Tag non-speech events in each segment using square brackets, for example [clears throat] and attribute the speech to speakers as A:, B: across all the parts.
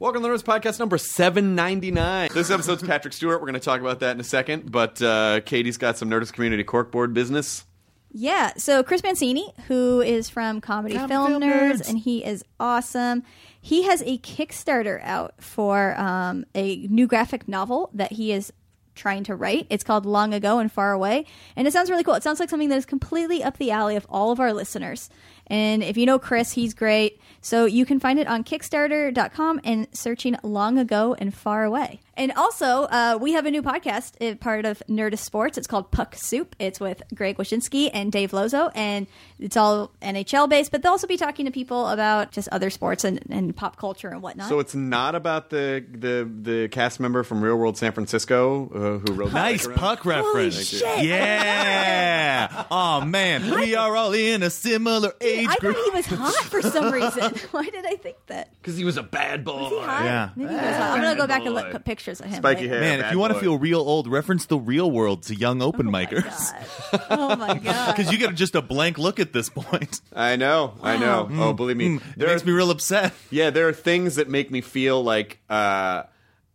A: Welcome to the Nerdist Podcast number 799. This episode's Patrick Stewart. We're going to talk about that in a second, but uh, Katie's got some Nerdist Community corkboard business.
B: Yeah, so Chris Mancini, who is from Comedy
A: Comedy
B: Film,
A: Film
B: Nerds,
A: Nerds.
B: and he is awesome. He has a Kickstarter out for um, a new graphic novel that he is trying to write. It's called Long Ago and Far Away, and it sounds really cool. It sounds like something that is completely up the alley of all of our listeners. And if you know Chris, he's great. So you can find it on Kickstarter.com and searching Long Ago and Far Away. And also, uh, we have a new podcast, uh, part of Nerdist Sports. It's called Puck Soup. It's with Greg Wyshynski and Dave Lozo, and it's all NHL based, but they'll also be talking to people about just other sports and, and pop culture and whatnot.
A: So it's not about the the, the cast member from Real World San Francisco uh, who wrote
C: Nice
A: the background.
C: puck reference.
B: Holy shit.
C: Yeah. oh man, we are all in a similar age
B: I
C: group.
B: thought he was hot for some reason. [laughs] Why did I think that?
A: Because he was a bad boy.
B: Was he hot?
C: Yeah.
B: Maybe he was hot. I'm gonna go back and look at pictures of him.
A: Spiky
B: later.
A: hair.
C: Man, if
A: bad
C: you want to
A: boy.
C: feel real old, reference the real world to young open
B: Oh my
C: micers.
B: god. [laughs] Oh my god.
C: Because you get just a blank look at this point.
A: I know, I know. Oh, believe me,
C: It
A: there
C: makes
A: are,
C: me real upset.
A: yeah, there are things that make me feel like uh,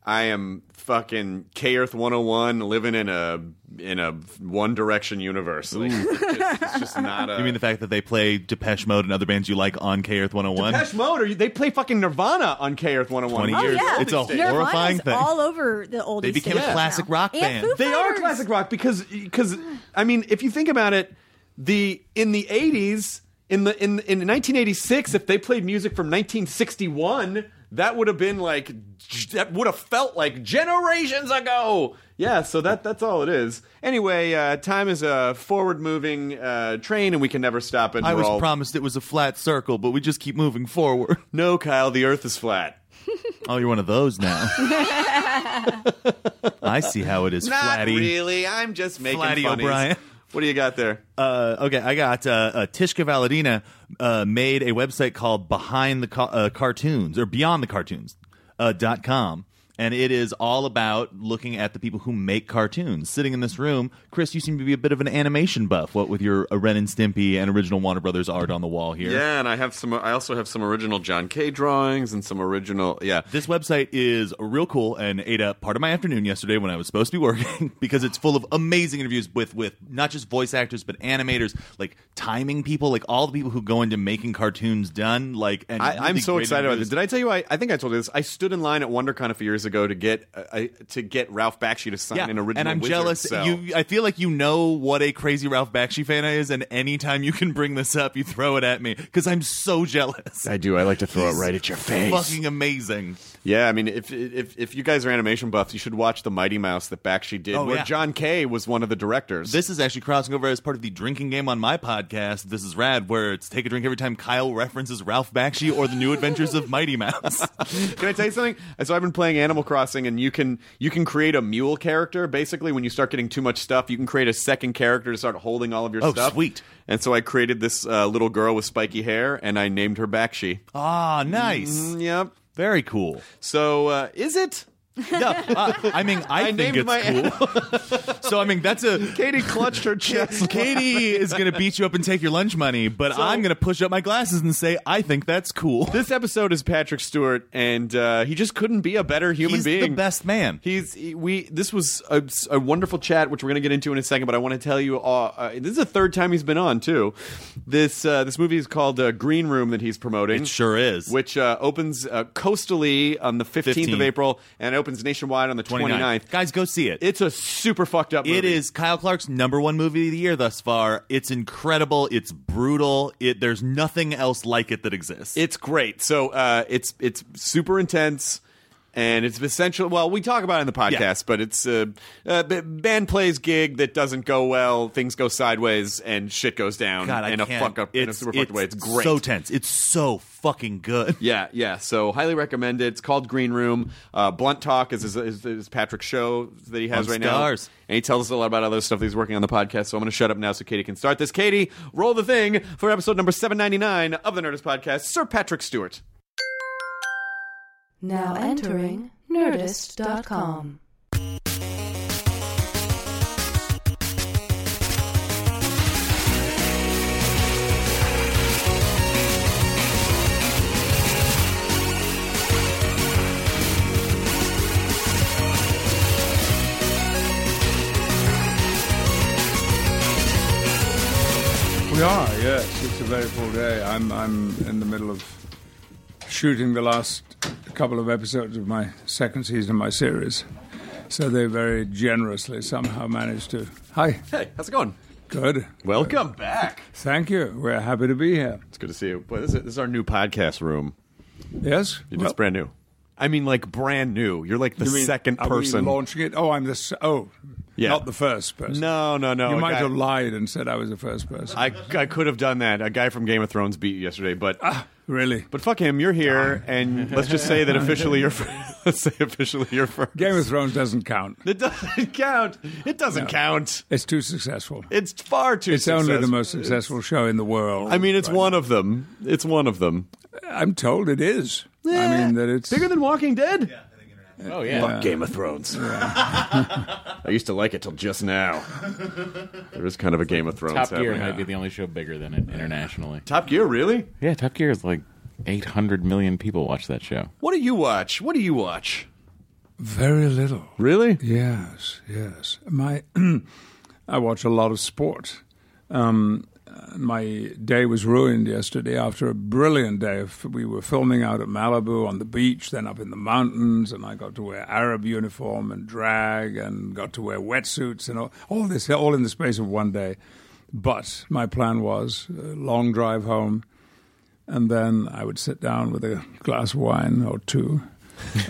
A: I am fucking K Earth 101 living in a in a One Direction universe. Like, it's, just, it's just not a.
C: You mean the fact that they play Depeche Mode and other bands you like on K Earth 101?
A: Depeche Mode? Or they play fucking Nirvana on K Earth 101.
C: 20
B: Oh,
C: years.
B: yeah.
C: It's a
B: Nirvana's
C: horrifying thing.
B: all over the old.
C: They became a classic rock band.
A: They are classic rock because because I mean, if you think about it, the in the eighties, in the in in 1986, if they played music from 1961, that would have been like that would have felt like generations ago. Yeah, so that that's all it is. Anyway, uh, time is a forward moving uh, train, and we can never stop it.
C: I was
A: all-
C: promised it was a flat circle, but we just keep moving forward. [laughs]
A: no, Kyle, the Earth is flat. [laughs]
C: Oh, you're one of those now. [laughs] I see how it is,
A: Not
C: Flatty.
A: really. I'm just making
C: Flatty
A: funnies.
C: O'Brien.
A: What do you got there?
C: Uh, okay, I got uh, uh, Tishka Valadina uh, made a website called Behind the Ca- uh, Cartoons or Beyond the Cartoons uh, dot com. And it is all about looking at the people who make cartoons. Sitting in this room, Chris, you seem to be a bit of an animation buff. What with your uh, Ren and Stimpy and original Warner Brothers art on the wall here.
A: Yeah, and I have some. I also have some original John K drawings and some original. Yeah,
C: This website is real cool and ate up part of my afternoon yesterday when I was supposed to be working [laughs] because it's full of amazing interviews with with not just voice actors but animators, like timing people, like all the people who go into making cartoons done. Like, and
A: I, I'm so excited about this. Did I tell you? I, I think I told you this. I stood in line at WonderCon a few years ago to get uh, to get Ralph Bakshi to sign
C: Yeah,
A: an original.
C: and I'm
A: Wizard
C: jealous.
A: cell.
C: You, I feel like you know what a crazy Ralph Bakshi fan I is, and anytime you can bring this up, you throw it at me because I'm so jealous.
A: I do. I like to throw it right at your face.
C: Fucking amazing.
A: Yeah, I mean, if if if you guys are animation buffs, you should watch the Mighty Mouse that Bakshi did,
C: Oh,
A: where
C: yeah.
A: John K was one of the directors.
C: This is actually crossing over as part of the drinking game on my podcast. This is rad, where it's take a drink every time Kyle references Ralph Bakshi or the New Adventures of Mighty Mouse. [laughs]
A: Can I tell you something? So I've been playing Animal Crossing, and you can you can create a mule character. Basically, when you start getting too much stuff, you can create a second character to start holding all of your
C: Oh,
A: stuff.
C: sweet.
A: And so I created this uh, little girl with spiky hair, and I named her Bakshi.
C: Ah, nice.
A: Mm, Yep.
C: Very cool.
A: So uh, is it?
C: Yeah, uh, I mean, I, [laughs]
A: I
C: think
A: named
C: it's
A: my
C: cool. [laughs] so I mean, that's a [laughs]
A: Katie clutched her chest.
C: Katie is going to beat you up and take your lunch money, but I'm going to push up my glasses and say I think that's cool.
A: This episode is Patrick Stewart, and uh, he just couldn't be a better human
C: He's
A: being.
C: the best man.
A: He's he- we. This was a, a wonderful chat, which we're going to get into in a second. But I want to tell you, uh, uh, this is the third time he's been on too. This uh, this movie is called uh, Green Room that he's promoting.
C: It sure is.
A: Which uh, opens uh, coastally on the fifteenth of April and opens nationwide on the 29th.
C: Guys, go see it.
A: It's a super fucked up. Movie.
C: It is Kyle Clark's number one movie of the year thus far. It's incredible. It's brutal. It there's nothing else like it that exists.
A: It's great. So uh, it's it's super intense. And it's essential. Well, we talk about it in the podcast,
C: Yeah.
A: but it's a band plays gig that doesn't go well. Things go sideways, and shit goes down
C: God,
A: in a
C: can't-
A: fuck up in a super fucked way. It's great.
C: So tense. It's so fucking good. [laughs]
A: Yeah, yeah. So highly recommend it. It's called Green Room. Uh, Blunt Talk is his, is, is Patrick's show that he has
C: On
A: right
C: Stars.
A: now, and he tells us a lot about other stuff that he's working on the podcast. So I'm going to shut up now so Katie can start this. Katie, roll the thing for episode number 799 of the Nerdist Podcast. Sir Patrick Stewart.
D: Now entering Nerdist.com.
E: We are, yes. It's a very full day. I'm I'm in the middle of shooting the last couple of episodes of my second season of my series. So they very generously somehow managed to. Hi,
A: Hey, how's it going?
E: good.
A: Welcome back.
E: Thank you. We're happy to be here.
A: It's good to see you. Boy, this is, this is our new podcast room.
E: Yes.
A: It's
E: Well,
A: brand new. I mean, like brand new. You're like the
E: you mean,
A: second person.
E: launching it. Oh, I'm the oh,
A: Yeah.
E: not the first person.
A: no, no, no.
E: you might
A: guy-
E: have lied and said I was the first person.
A: I, I could have done that. A guy from Game of Thrones beat you yesterday, but ah.
E: Really.
A: but fuck him. You're here, and let's just say that officially you're. fir- [laughs] let's say officially you're first.
E: Game of Thrones doesn't count.
A: It doesn't count. It doesn't
E: No.
A: count.
E: It's too successful.
A: It's far too.
E: It's only the
A: successful.
E: most successful show in the world.
A: I mean, it's
E: right
A: one of them. It's one of them.
E: I'm told it is. I mean that it's
A: bigger than Walking Dead.
F: Oh yeah.
A: Fuck Game of Thrones. [laughs] I used to like it till just now. There is kind of a Game of Thrones.
F: Top Gear
A: happening.
F: might be the only show bigger than it internationally.
A: Top Gear, really?
F: Yeah, Top Gear is like 800 million people watch that show.
A: What do you watch? What do you watch?
E: very little.
A: Really?
E: Yes, yes. My, [clears throat] I watch a lot of sport. Um, my day was ruined yesterday after a brilliant day. We were filming out at Malibu on the beach, then up in the mountains, and I got to wear Arab uniform and drag, and got to wear wetsuits and all, all this, all in the space of one day. But my plan was a long drive home, and then I would sit down with a glass of wine or two.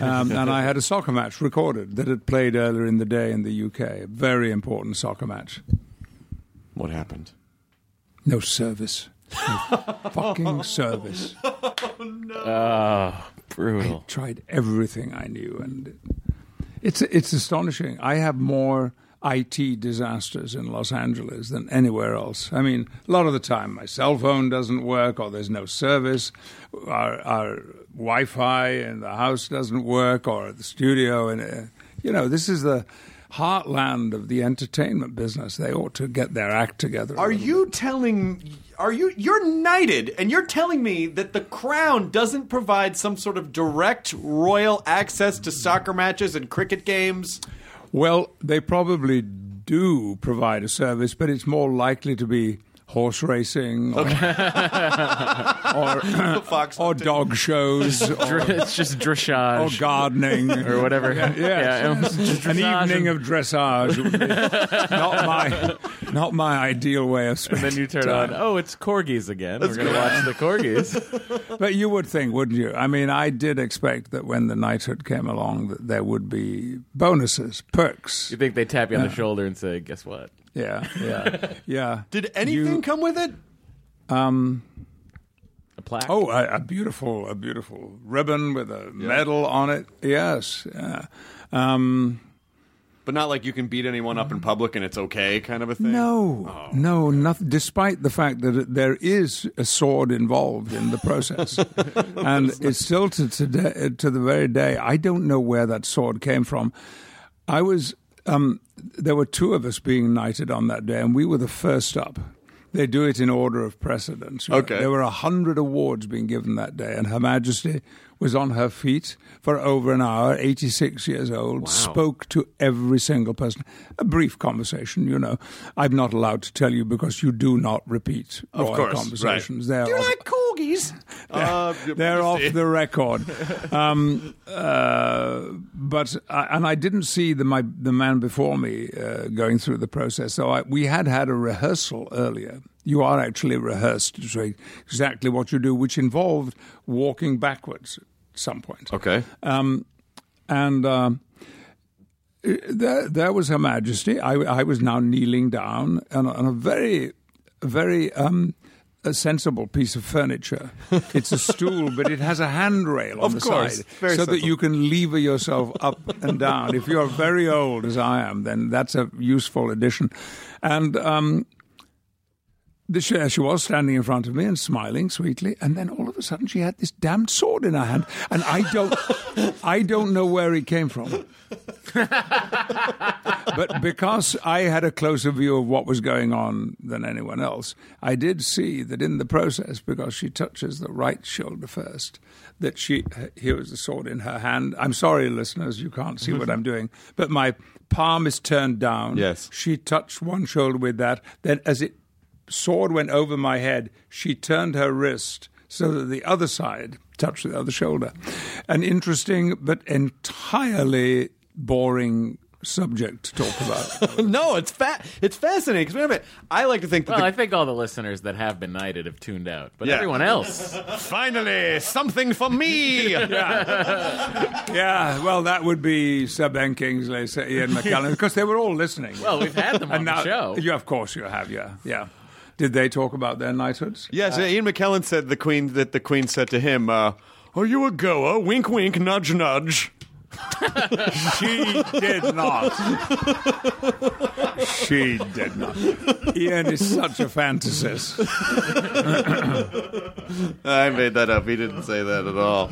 E: um, and I had a soccer match recorded that had played earlier in the day in the UK. A very important soccer match.
A: What happened?
E: No service. No [laughs] fucking service. [laughs]
F: Oh, no! brutal.
E: I tried everything I knew, and it's it's astonishing. I have more IT disasters in Los Angeles than anywhere else. I mean, a lot of the time my cell phone doesn't work, or there's no service. Our, our Wi-Fi in the house doesn't work, or the studio, and uh, you know, this is the heartland of the entertainment business. They ought to get their act together.
A: Are you telling? Are you? You're knighted, and you're telling me that the crown doesn't provide some sort of direct royal access to soccer matches and cricket games?
E: Well, they probably do provide a service, but it's more likely to be horse racing or, [laughs] or, or dog shows [laughs] or,
F: it's just dressage.
E: or gardening
F: or whatever.
E: Yes.
F: Yeah, it was um,
E: An evening
F: and-
E: of dressage would be [laughs] not my not my ideal way of
F: And
E: spending
F: then you turn
E: time.
F: on, oh, it's corgis again. We're going to watch the corgis.
E: But you would think, wouldn't you? I mean, I did expect that when the knighthood came along, that there would be bonuses, perks.
F: you think they tap you on the shoulder and say, guess what?
E: Yeah, yeah, [laughs] yeah.
A: Did anything
E: You-
A: come with it?
F: Um, A plaque?
E: Oh, a, a beautiful, a beautiful ribbon with a medal on it. Yes. Yeah. Um,
A: but not like you can beat anyone up in public and it's okay, kind of a thing.
E: No, no, nothing. Despite the fact that there is a sword involved in the process, [laughs] [laughs] and it's still to today, to the very day. I don't know where that sword came from. I was. Um, there were two of us being knighted on that day, and we were the first up. They do it in order of precedence.
A: Okay.
E: There were a hundred awards being given that day, and Her Majesty was on her feet for over an hour, 86 years old, spoke to every single person. A brief conversation, you know. I'm not allowed to tell you because you do not repeat
A: Of
E: royal
A: course,
E: conversations.
A: right.
E: They're
A: Do you like corgis? [laughs] Uh,
E: they're off the record. Um, uh, but I, and I didn't see the my the man before me uh, going through the process. So I, we had had a rehearsal earlier. You are actually rehearsed to say exactly what you do, which involved walking backwards at some point.
A: Okay.
E: Um, and um, there, there was Her Majesty. I, I was now kneeling down and a, on a very, very um, a sensible piece of furniture. [laughs] It's a stool, but it has a handrail on
A: Of
E: the
A: course.
E: side,
A: Very
E: so that you can lever yourself up and down. If you're very old, as I am, then that's a useful addition. And um, the, she, she was standing in front of me and smiling sweetly, and then all of a sudden she had this damned sword in her hand, and I don't, I don't know where it came from. [laughs] but because I had a closer view of what was going on than anyone else, I did see that in the process, because she touches the right shoulder first, that she here was the sword in her hand. I'm sorry, listeners, you can't see what I'm [laughs] doing, but my palm is turned down.
A: Yes.
E: she touched one shoulder with that. Then, as it sword went over my head, she turned her wrist so that the other side touched the other shoulder. An interesting but entirely boring subject to talk about. [laughs]
A: no, it's fa- It's fascinating because remember, I like to think that
F: Well,
A: the-
F: I think all the listeners that have been knighted have tuned out, but
A: Yeah.
F: everyone else. [laughs]
A: finally something for me. [laughs]
E: yeah, yeah, well, that would be Sir Ben Kingsley, Sir Ian McKellen, because they were all listening.
F: Well, we've had them on
E: and
F: the show.
E: Yeah, of course you have, yeah, yeah. Did they talk about their knighthoods?
A: Yes, Ian McKellen said the Queen that the Queen said to him, uh, "Are you a goer? Wink, wink, nudge, nudge."
E: She did not. she did not. Ian is such a fantasist. [laughs]
A: I made that up. He didn't say that at all.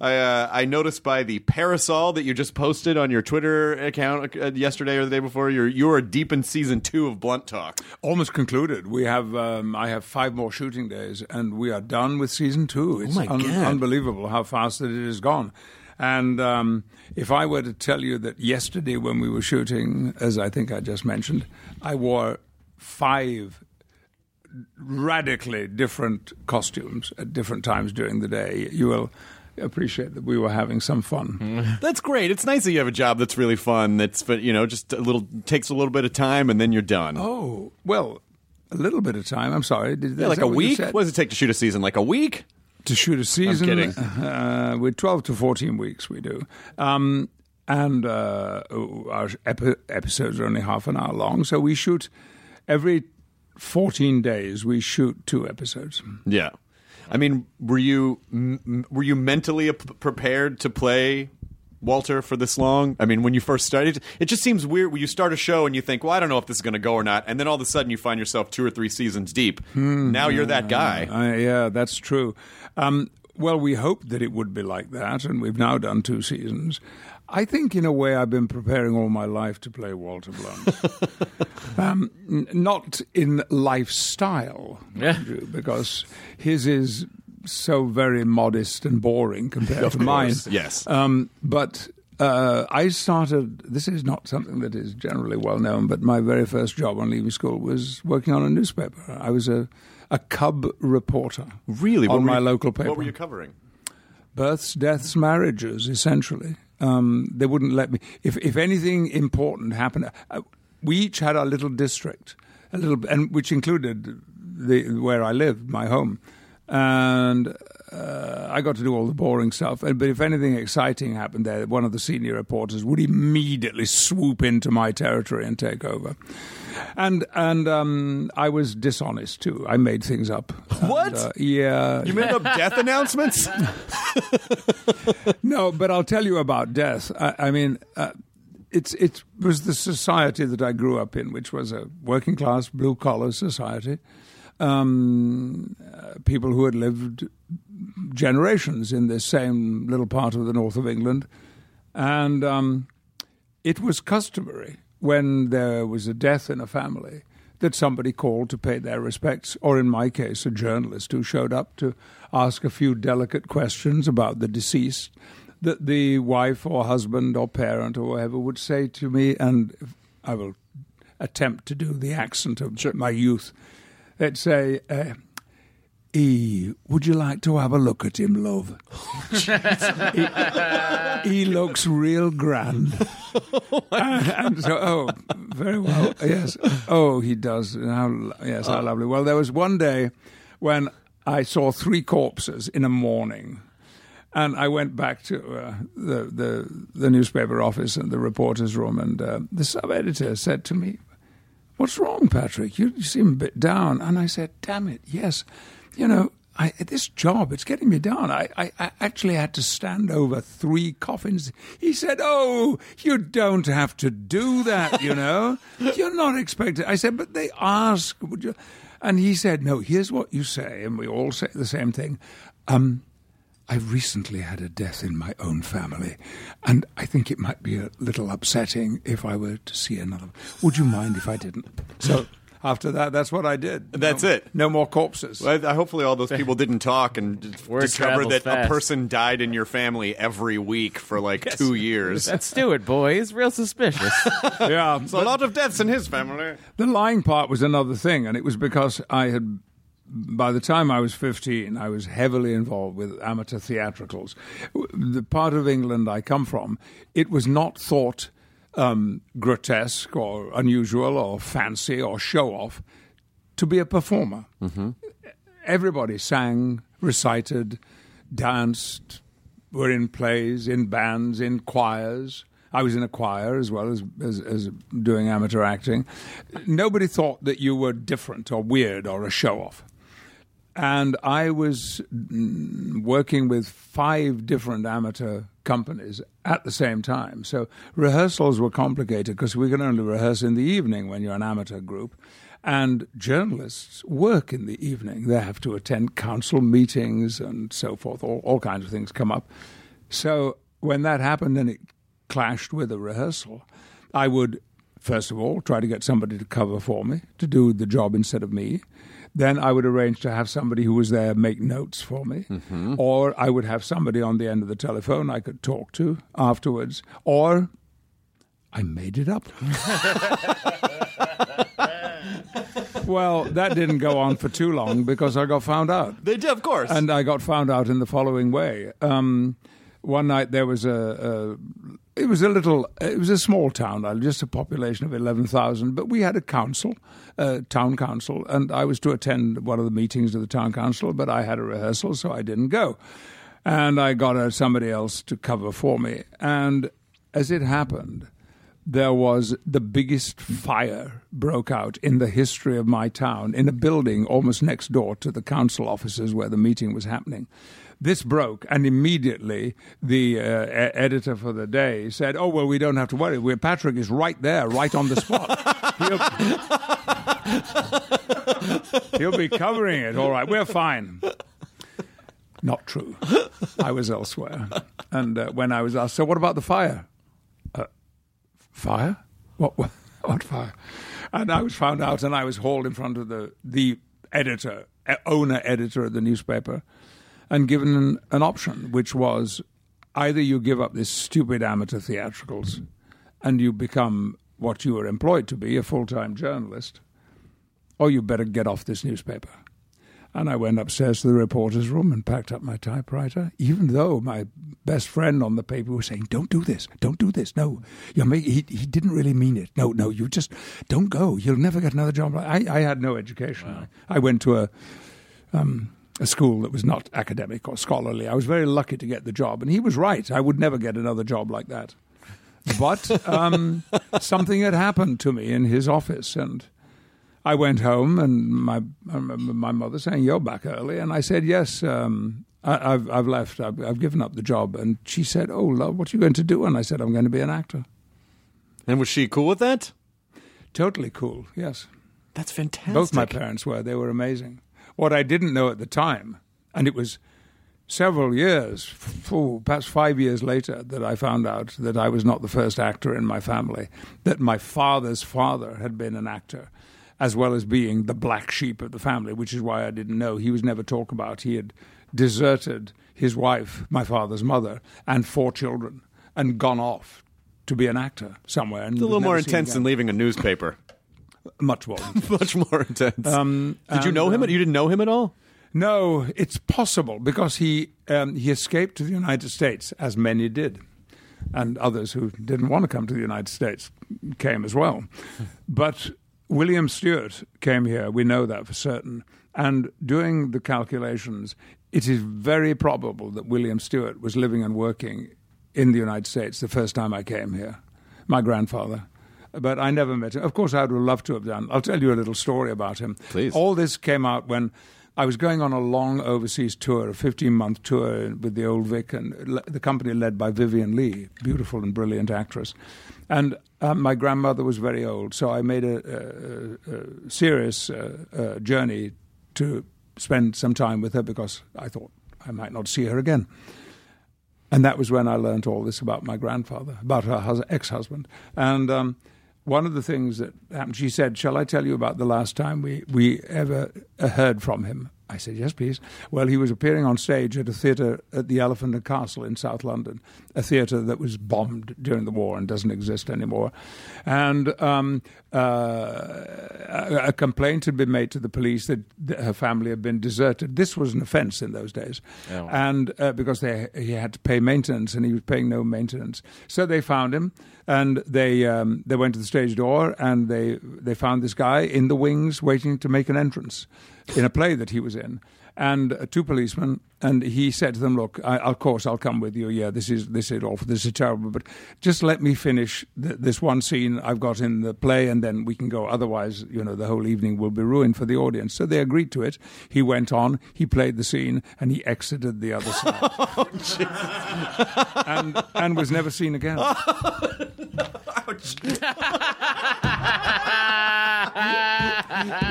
A: I uh, I noticed by the parasol that you just posted on your Twitter account uh, yesterday or the day before, you're you are deep in season two of Blunt Talk.
E: Almost concluded. We have. Um, I have five more shooting days, and we are done with season two. It's
A: my God.
E: unbelievable how fast that it has gone. And um, if I were to tell you that yesterday, when we were shooting, as I think I just mentioned, I wore five radically different costumes at different times during the day, you will appreciate that we were having some fun. [laughs]
A: That's great. It's nice that you have a job that's really fun. That's but you know just a little takes a little bit of time and then you're done.
E: Oh, well, a little bit of time. I'm sorry. Did,
A: Yeah, like a week. What does it take to shoot a season? Like a week?
E: To shoot a season.
A: kidding.
E: Uh, with 12 to 14 weeks, we do. Um, and uh, our epi- episodes are only half an hour long, so we shoot every 14 days. We shoot two episodes.
A: Yeah. I mean, were you m- were you mentally p- prepared to play Walter for this long? I mean, when you first started, it just seems weird when you start a show and you think, "Well, I don't know if this is going to go or not," and then all of a sudden you find yourself two or three seasons deep. now you're that guy.
E: Uh, yeah, that's true. Um, well, we hoped that it would be like that, and we've now done two seasons. I think, in a way, I've been preparing all my life to play Walter Blunt. [laughs] um, n- not in lifestyle,
F: Yeah.
E: Andrew, because his is so very modest and boring compared [laughs] to mine.
A: yes.
E: Um, but uh, I started, this is not something that is generally well known, but my very first job on leaving school was working on a newspaper. I was a, a cub reporter.
A: Really,
E: On my
A: you-
E: local paper.
A: What were you covering?
E: Births, deaths, marriages, essentially. Um, they wouldn't let me. If, if anything important happened, uh, we each had our little district, a little, and which included the where I lived, my home, and uh, I got to do all the boring stuff. But if anything exciting happened there, one of the senior reporters would immediately swoop into my territory and take over. And and um, I was dishonest too. I made things up.
A: What?
E: And, uh, yeah.
A: You made up death announcements? [laughs]
E: No, but I'll tell you about death. I, I mean, uh, it's it was the society that I grew up in, which was a working class, blue collar society. Um, uh, people who had lived generations in this same little part of the north of England, and um, it was customary when there was a death in a family that somebody called to pay their respects, or in my case, a journalist who showed up to ask a few delicate questions about the deceased that the wife or husband or parent or whoever would say to me, and I will attempt to do the accent of my youth. They'd say, uh, E, would you like to have a look at him, love? he, he looks real grand. and, [laughs] and so, oh, very well. Yes. Oh, he does. How, yes, how lovely. Well, there was one day when I saw three corpses in a morning. And I went back to uh, the, the the newspaper office and the reporter's room, and uh, the sub editor said to me, "What's wrong, Patrick? You, you seem a bit down." And I said, "Damn it, yes, you know." I, this job, it's getting me down. I, I, I actually had to stand over three coffins. He said, Oh, you don't have to do that, you know. [laughs] You're not expected. I said, But they ask, would you? And he said, No, here's what you say. And we all say the same thing. Um, I recently had a death in my own family, and I think it might be a little upsetting if I were to see another. Would you mind if I didn't? So after that, that's what I did.
A: That's
E: No-
A: it.
E: No more corpses.
A: Well, I, hopefully, all those [laughs] people didn't talk and d-
F: Word
A: discover
F: travels
A: that a person died in your family every week for like two years.
F: That Stewart boy is real suspicious. [laughs]
E: yeah,
A: There's a lot of deaths in his family.
E: The lying part was another thing, and it was because I had, by the time I was 15, I was heavily involved with amateur theatricals. The part of England I come from, it was not thought um, grotesque or unusual or fancy or show off to be a performer. Everybody sang, recited, danced, were in plays, in bands, in choirs. I was in a choir as well as, as, as doing amateur acting. Nobody thought that you were different or weird or a show off. And I was mm, working with five different amateur companies at the same time. So rehearsals were complicated because we can only rehearse in the evening when you're an amateur group. And journalists work in the evening. They have to attend council meetings and so forth. All, all kinds of things come up. So when that happened and it clashed with a rehearsal, I would, first of all, try to get somebody to cover for me, to do the job instead of me. Then I would arrange to have somebody who was there make notes for me. Or I would have somebody on the end of the telephone I could talk to afterwards. Or I made it up. [laughs] well, that didn't go on for too long because I got found out.
A: They did, of course.
E: And I got found out in the following way. Um, one night there was a, a, it was a little, it was a small town, uh, just a population of eleven thousand. But we had a council, uh, town council, and I was to attend one of the meetings of the town council, but I had a rehearsal, so I didn't go. And I got uh, somebody else to cover for me. And as it happened, there was the biggest fire broke out in the history of my town in a building almost next door to the council offices where the meeting was happening. This broke, and immediately the uh, e- editor for the day said, "Oh well, we don't have to worry. We're, Patrick is right there, right on the spot. [laughs] He'll, he'll be covering it. All right, we're fine." Not true. I was elsewhere, and uh, when I was asked, "So what about the fire?" fire? What, what, what fire? And I was found out, and I was hauled in front of the the editor, uh, owner editor of the newspaper, and given an, an option, which was either you give up this stupid amateur theatricals, and you become what you were employed to be, a full time journalist, or you better get off this newspaper. And I went upstairs to the reporter's room and packed up my typewriter, even though my best friend on the paper was saying, Don't do this, don't do this. No, you're make, he, he didn't really mean it. No, no, you just don't go. You'll never get another job. I, I had no education. I went to a, um, a school that was not academic or scholarly. I was very lucky to get the job. And he was right. I would never get another job like that. But um, [laughs] something had happened to me in his office, and I went home, and my I remember my mother saying, "You're back early," and I said, "Yes, um, I, I've I've left. I've, I've given up the job." And she said, "Oh, love, what are you going to do?" And I said, "I'm going to be an actor."
A: And was she cool with that?
E: Totally cool. Yes.
A: That's fantastic.
E: Both my parents were. They were amazing. What I didn't know at the time, and it was several years, oh, perhaps five years later, that I found out that I was not the first actor in my family, that my father's father had been an actor, as well as being the black sheep of the family, which is why I didn't know. He was never talked about. He had deserted his wife, my father's mother, and four children, and gone off to be an actor somewhere. And
A: It's a little more intense than leaving a newspaper.
E: Much more. [laughs] intense.
A: Much more intense.
E: Um,
A: Did you know him?
E: um,
A: You didn't know him at all?
E: No, it's possible because he um, he escaped to the United States, as many did, and others who didn't want to come to the United States came as well. But William Stewart came here. We know that for certain. And doing the calculations, it is very probable that William Stewart was living and working in the United States the first time I came here. My grandfather. But I never met him. Of course, I would have loved to have done. I'll tell you a little story about him.
A: Please.
E: All this came out when I was going on a long overseas tour, a 15 month tour with the Old Vic, and the company led by Vivien Leigh, beautiful and brilliant actress. And um, my grandmother was very old, so I made a, a, a serious uh, uh, journey to spend some time with her because I thought I might not see her again. And that was when I learned all this about my grandfather, about her hus- ex husband. And um, one of the things that happened, she said, Shall I tell you about the last time we, we ever uh, heard from him? I said, Yes, please. Well, he was appearing on stage at a theatre at the Elephant and Castle in South London, a theatre that was bombed during the war and doesn't exist anymore. And um, uh, a, a complaint had been made to the police that, that her family had been deserted. This was an offence in those days.
F: Oh.
E: And uh, because they, he had to pay maintenance and he was paying no maintenance. So they found him and they, um, they went to the stage door and they, they found this guy in the wings waiting to make an entrance in a play that he was in. And uh, two policemen, and he said to them, "Look, I, of course I'll come with you. Yeah, this is this is awful. This is terrible. But just let me finish th- this one scene I've got in the play, and then we can go. Otherwise, you know, the whole evening will be ruined for the audience." So they agreed to it. He went on. He played the scene, and he exited the other side, [laughs] oh, and and was never seen again. [laughs]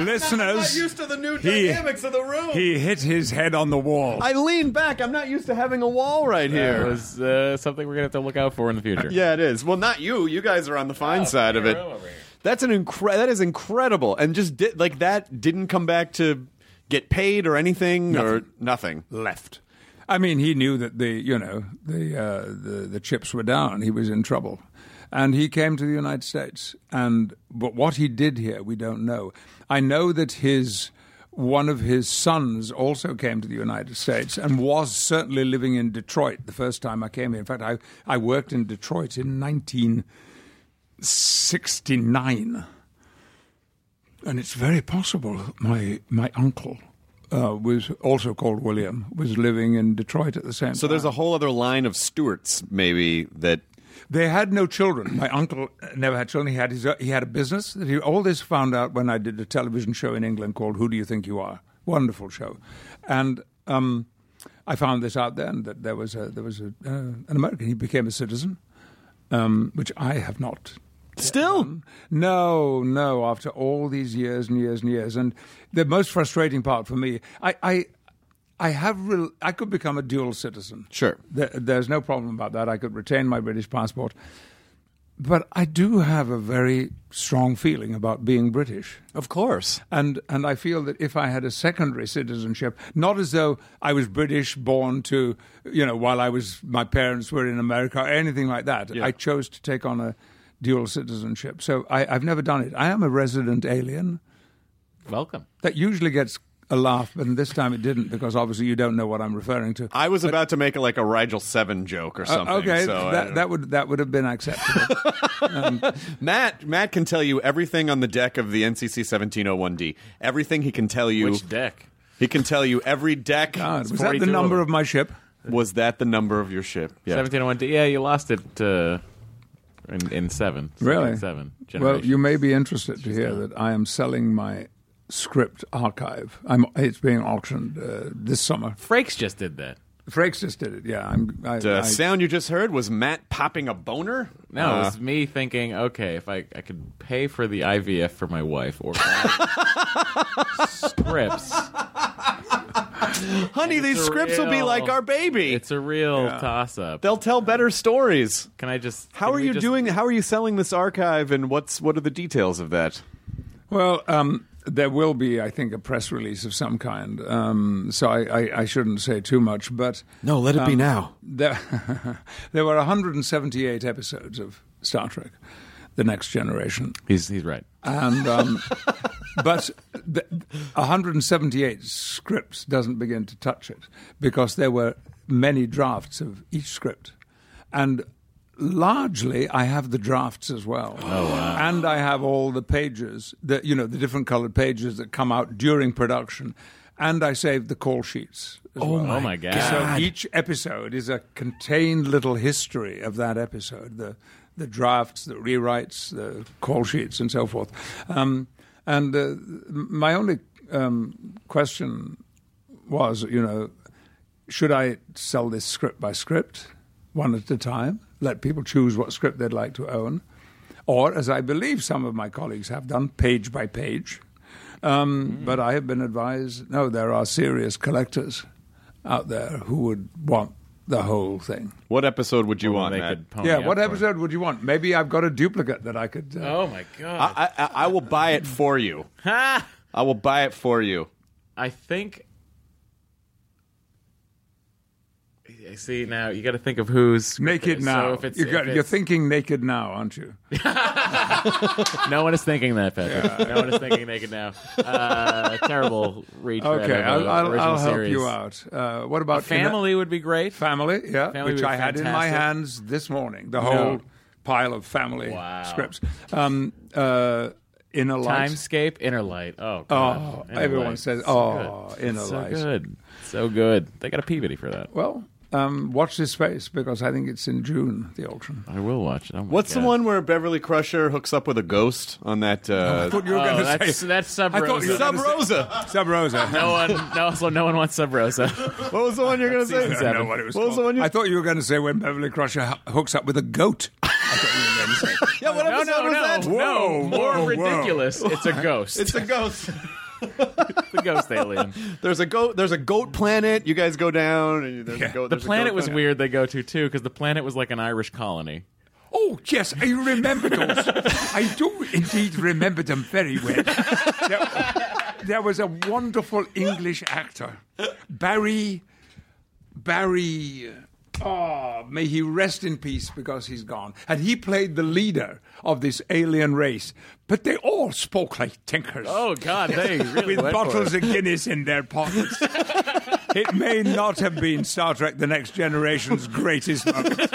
E: Listeners,
A: used to the new
E: he-
A: dynamics of the room.
E: he hit his head on the wall.
A: I leaned back. I'm not used to having a wall right
F: It
A: here.
F: was uh, something we're gonna have to look out for in the future.
A: Yeah, it is. Well, not you. You guys are on the fine
F: Oh,
A: side of it.
F: room over here.
A: That's an incre- That is incredible, and just di- like that didn't come back to get paid or anything or nothing.
E: left. I mean, he knew that the you know the uh, the the chips were down. He was in trouble, and he came to the United States. And but what he did here, we don't know. I know that his one of his sons also came to the United States and was certainly living in Detroit the first time I came here. In fact, I I worked in Detroit in 1969. And it's very possible my my uncle uh, was also called William was living in Detroit at the same
A: So
E: time.
A: So there's a whole other line of Stewarts, maybe that.
E: They had no children. My uncle never had children. He had his he had a business. That he, all this found out when I did a television show in England called Who Do You Think You Are? Wonderful show, and um, I found this out then that there was a there was a, uh, an American. He became a citizen, um, which I have not
A: Still,
E: No, no. After all these years and years and years, and the most frustrating part for me, I, I, I have, real, I could become a dual citizen.
A: Sure.
E: There, there's no problem about that. I could retain my British passport, but I do have a very strong feeling about being British.
A: of course.
E: And and I feel that if I had a secondary citizenship, not as though I was British born to, you know, while I was my parents were in America or anything like that.
A: Yeah.
E: I chose to take on a dual citizenship. So I, I've never done it. I am a resident alien.
F: Welcome.
E: That usually gets a laugh, but this time it didn't because obviously you don't know what I'm referring to.
A: I was about to make it like a Rigel Seven joke or
E: Uh,
A: something.
E: okay,
A: so
E: that, that would that would have been acceptable. [laughs]
A: Matt Matt can tell you everything on the deck of the NCC 1701D. Everything he can tell you.
F: Which deck?
A: He can tell you every deck.
E: God, was that the number
F: of
E: of my ship?
A: Was that the number of your ship? Yeah.
F: 1701D. Yeah, you lost it uh, in in seven.
E: Really?
F: Seven.
E: Well, you may be interested to hear that I am selling my script archive. I'm, it's being auctioned uh, this summer.
F: Frakes just did that.
E: Frakes just did it. Yeah, I'm. I,
A: The
E: I-
A: sound you just heard was Matt popping a boner.
F: No,
A: Uh,
F: it was me thinking, okay, if I, I could pay for the IVF for my wife or [laughs] scripts,
A: honey, these
F: a
A: scripts will be like our baby.
F: it's a real toss up.
A: They'll tell better stories.
F: Can I just?
A: How are you
F: just-
A: doing? How are you selling this archive, and what's what are the details of that?
E: Well, um, there will be, I think, a press release of some kind. Um, so I, I, I shouldn't say too much, but
A: No, let it be now.
E: there, [laughs] there were 178 episodes of Star Trek: The Next Generation,
F: He's he's right.
E: and um, [laughs] but the, 178 scripts doesn't begin to touch it because there were many drafts of each script, and largely I have the drafts as well. Oh wow! And I have all the pages that you know the different colored pages that come out during production, and I saved the call sheets. As
F: Oh
E: well.
F: my- oh my God.
E: So each episode is a contained little history of that episode. The the drafts, the rewrites, the call sheets, and so forth. Um, and uh, my only um, question was, you know, should I sell this script by script, one at a time, let people choose what script they'd like to own, or, as I believe some of my colleagues have done, page by page. Um, But I have been advised no, there are serious collectors out there who would want the whole thing.
A: What episode would you
F: Well,
A: want,
F: they
A: Matt?
F: could
E: yeah, what
F: for it.
E: episode would you want? Maybe I've got a duplicate that I could. Uh,
F: Oh my god!
A: I, I, I will buy it for you.
F: Ha!
A: I will buy it for you.
F: I think. I see now. You got to think of who's
E: Naked
F: so
E: now.
F: if it's,
E: you
F: if
E: got, you're
F: it's-
E: thinking naked now, aren't you? [laughs]
F: no one is thinking that, Patrick. No one is thinking naked now. Uh, terrible retread.
E: Okay,
F: of
E: I'll,
F: a
E: I'll,
F: original
E: I'll help
F: series.
E: you out. Uh, what about
F: Family would be great.
E: Family, yeah,
F: Family
E: which
F: would be
E: I had in my
F: fantastic.
E: hands this morning. The whole pile of family
F: Wow.
E: scripts. Um, uh, Inner Light.
F: Timescape, Inner Light. Oh,
E: Oh,
F: Inner
E: everyone
F: Light.
E: says,
F: So
E: "Oh,
F: good.
E: Inner
F: so
E: Light."
F: good, so good. They got a Peabody for that.
E: Well, um, watch this space because I think it's in June. The Ultron.
F: I will watch it. Oh my
A: What's the one where Beverly Crusher hooks up with a ghost on that? Uh,
E: I thought you were
F: Oh,
E: going to say
F: that's Sub
E: I thought you
F: Rosa.
A: Sub Rosa.
E: Sub [laughs] Rosa.
F: No one, no, also no one wants Sub Rosa.
A: What was the one you're going to say?
E: I don't know what it was
A: What was the one you-
E: I thought you were going to say when Beverly Crusher hooks up with a goat. I thought you were going to say. [laughs]
A: Yeah, what
F: No,
A: episode
F: no,
A: was
F: no,
A: that?
F: no. More
E: whoa, whoa.
F: ridiculous. It's a ghost.
A: It's a ghost. [laughs]
F: the ghost alien. [laughs]
A: There's a goat. There's a goat planet. You guys go down. And there's a goat.
F: The
A: there's a
F: planet
A: goat
F: was
A: planet.
F: weird. They go to too because the planet was like an Irish colony.
E: Oh, yes, I remember those. I do indeed remember them very well. There, there was a wonderful English actor, Barrie. Barrie. Oh, may he rest in peace because he's gone. And he played the leader of this alien race. But they all spoke like tinkers.
F: Oh God, they [laughs] really
E: with
F: went for
E: bottles
F: it.
E: of Guinness in their pockets. [laughs] it may not have been Star Trek The Next Generation's greatest moment. [laughs]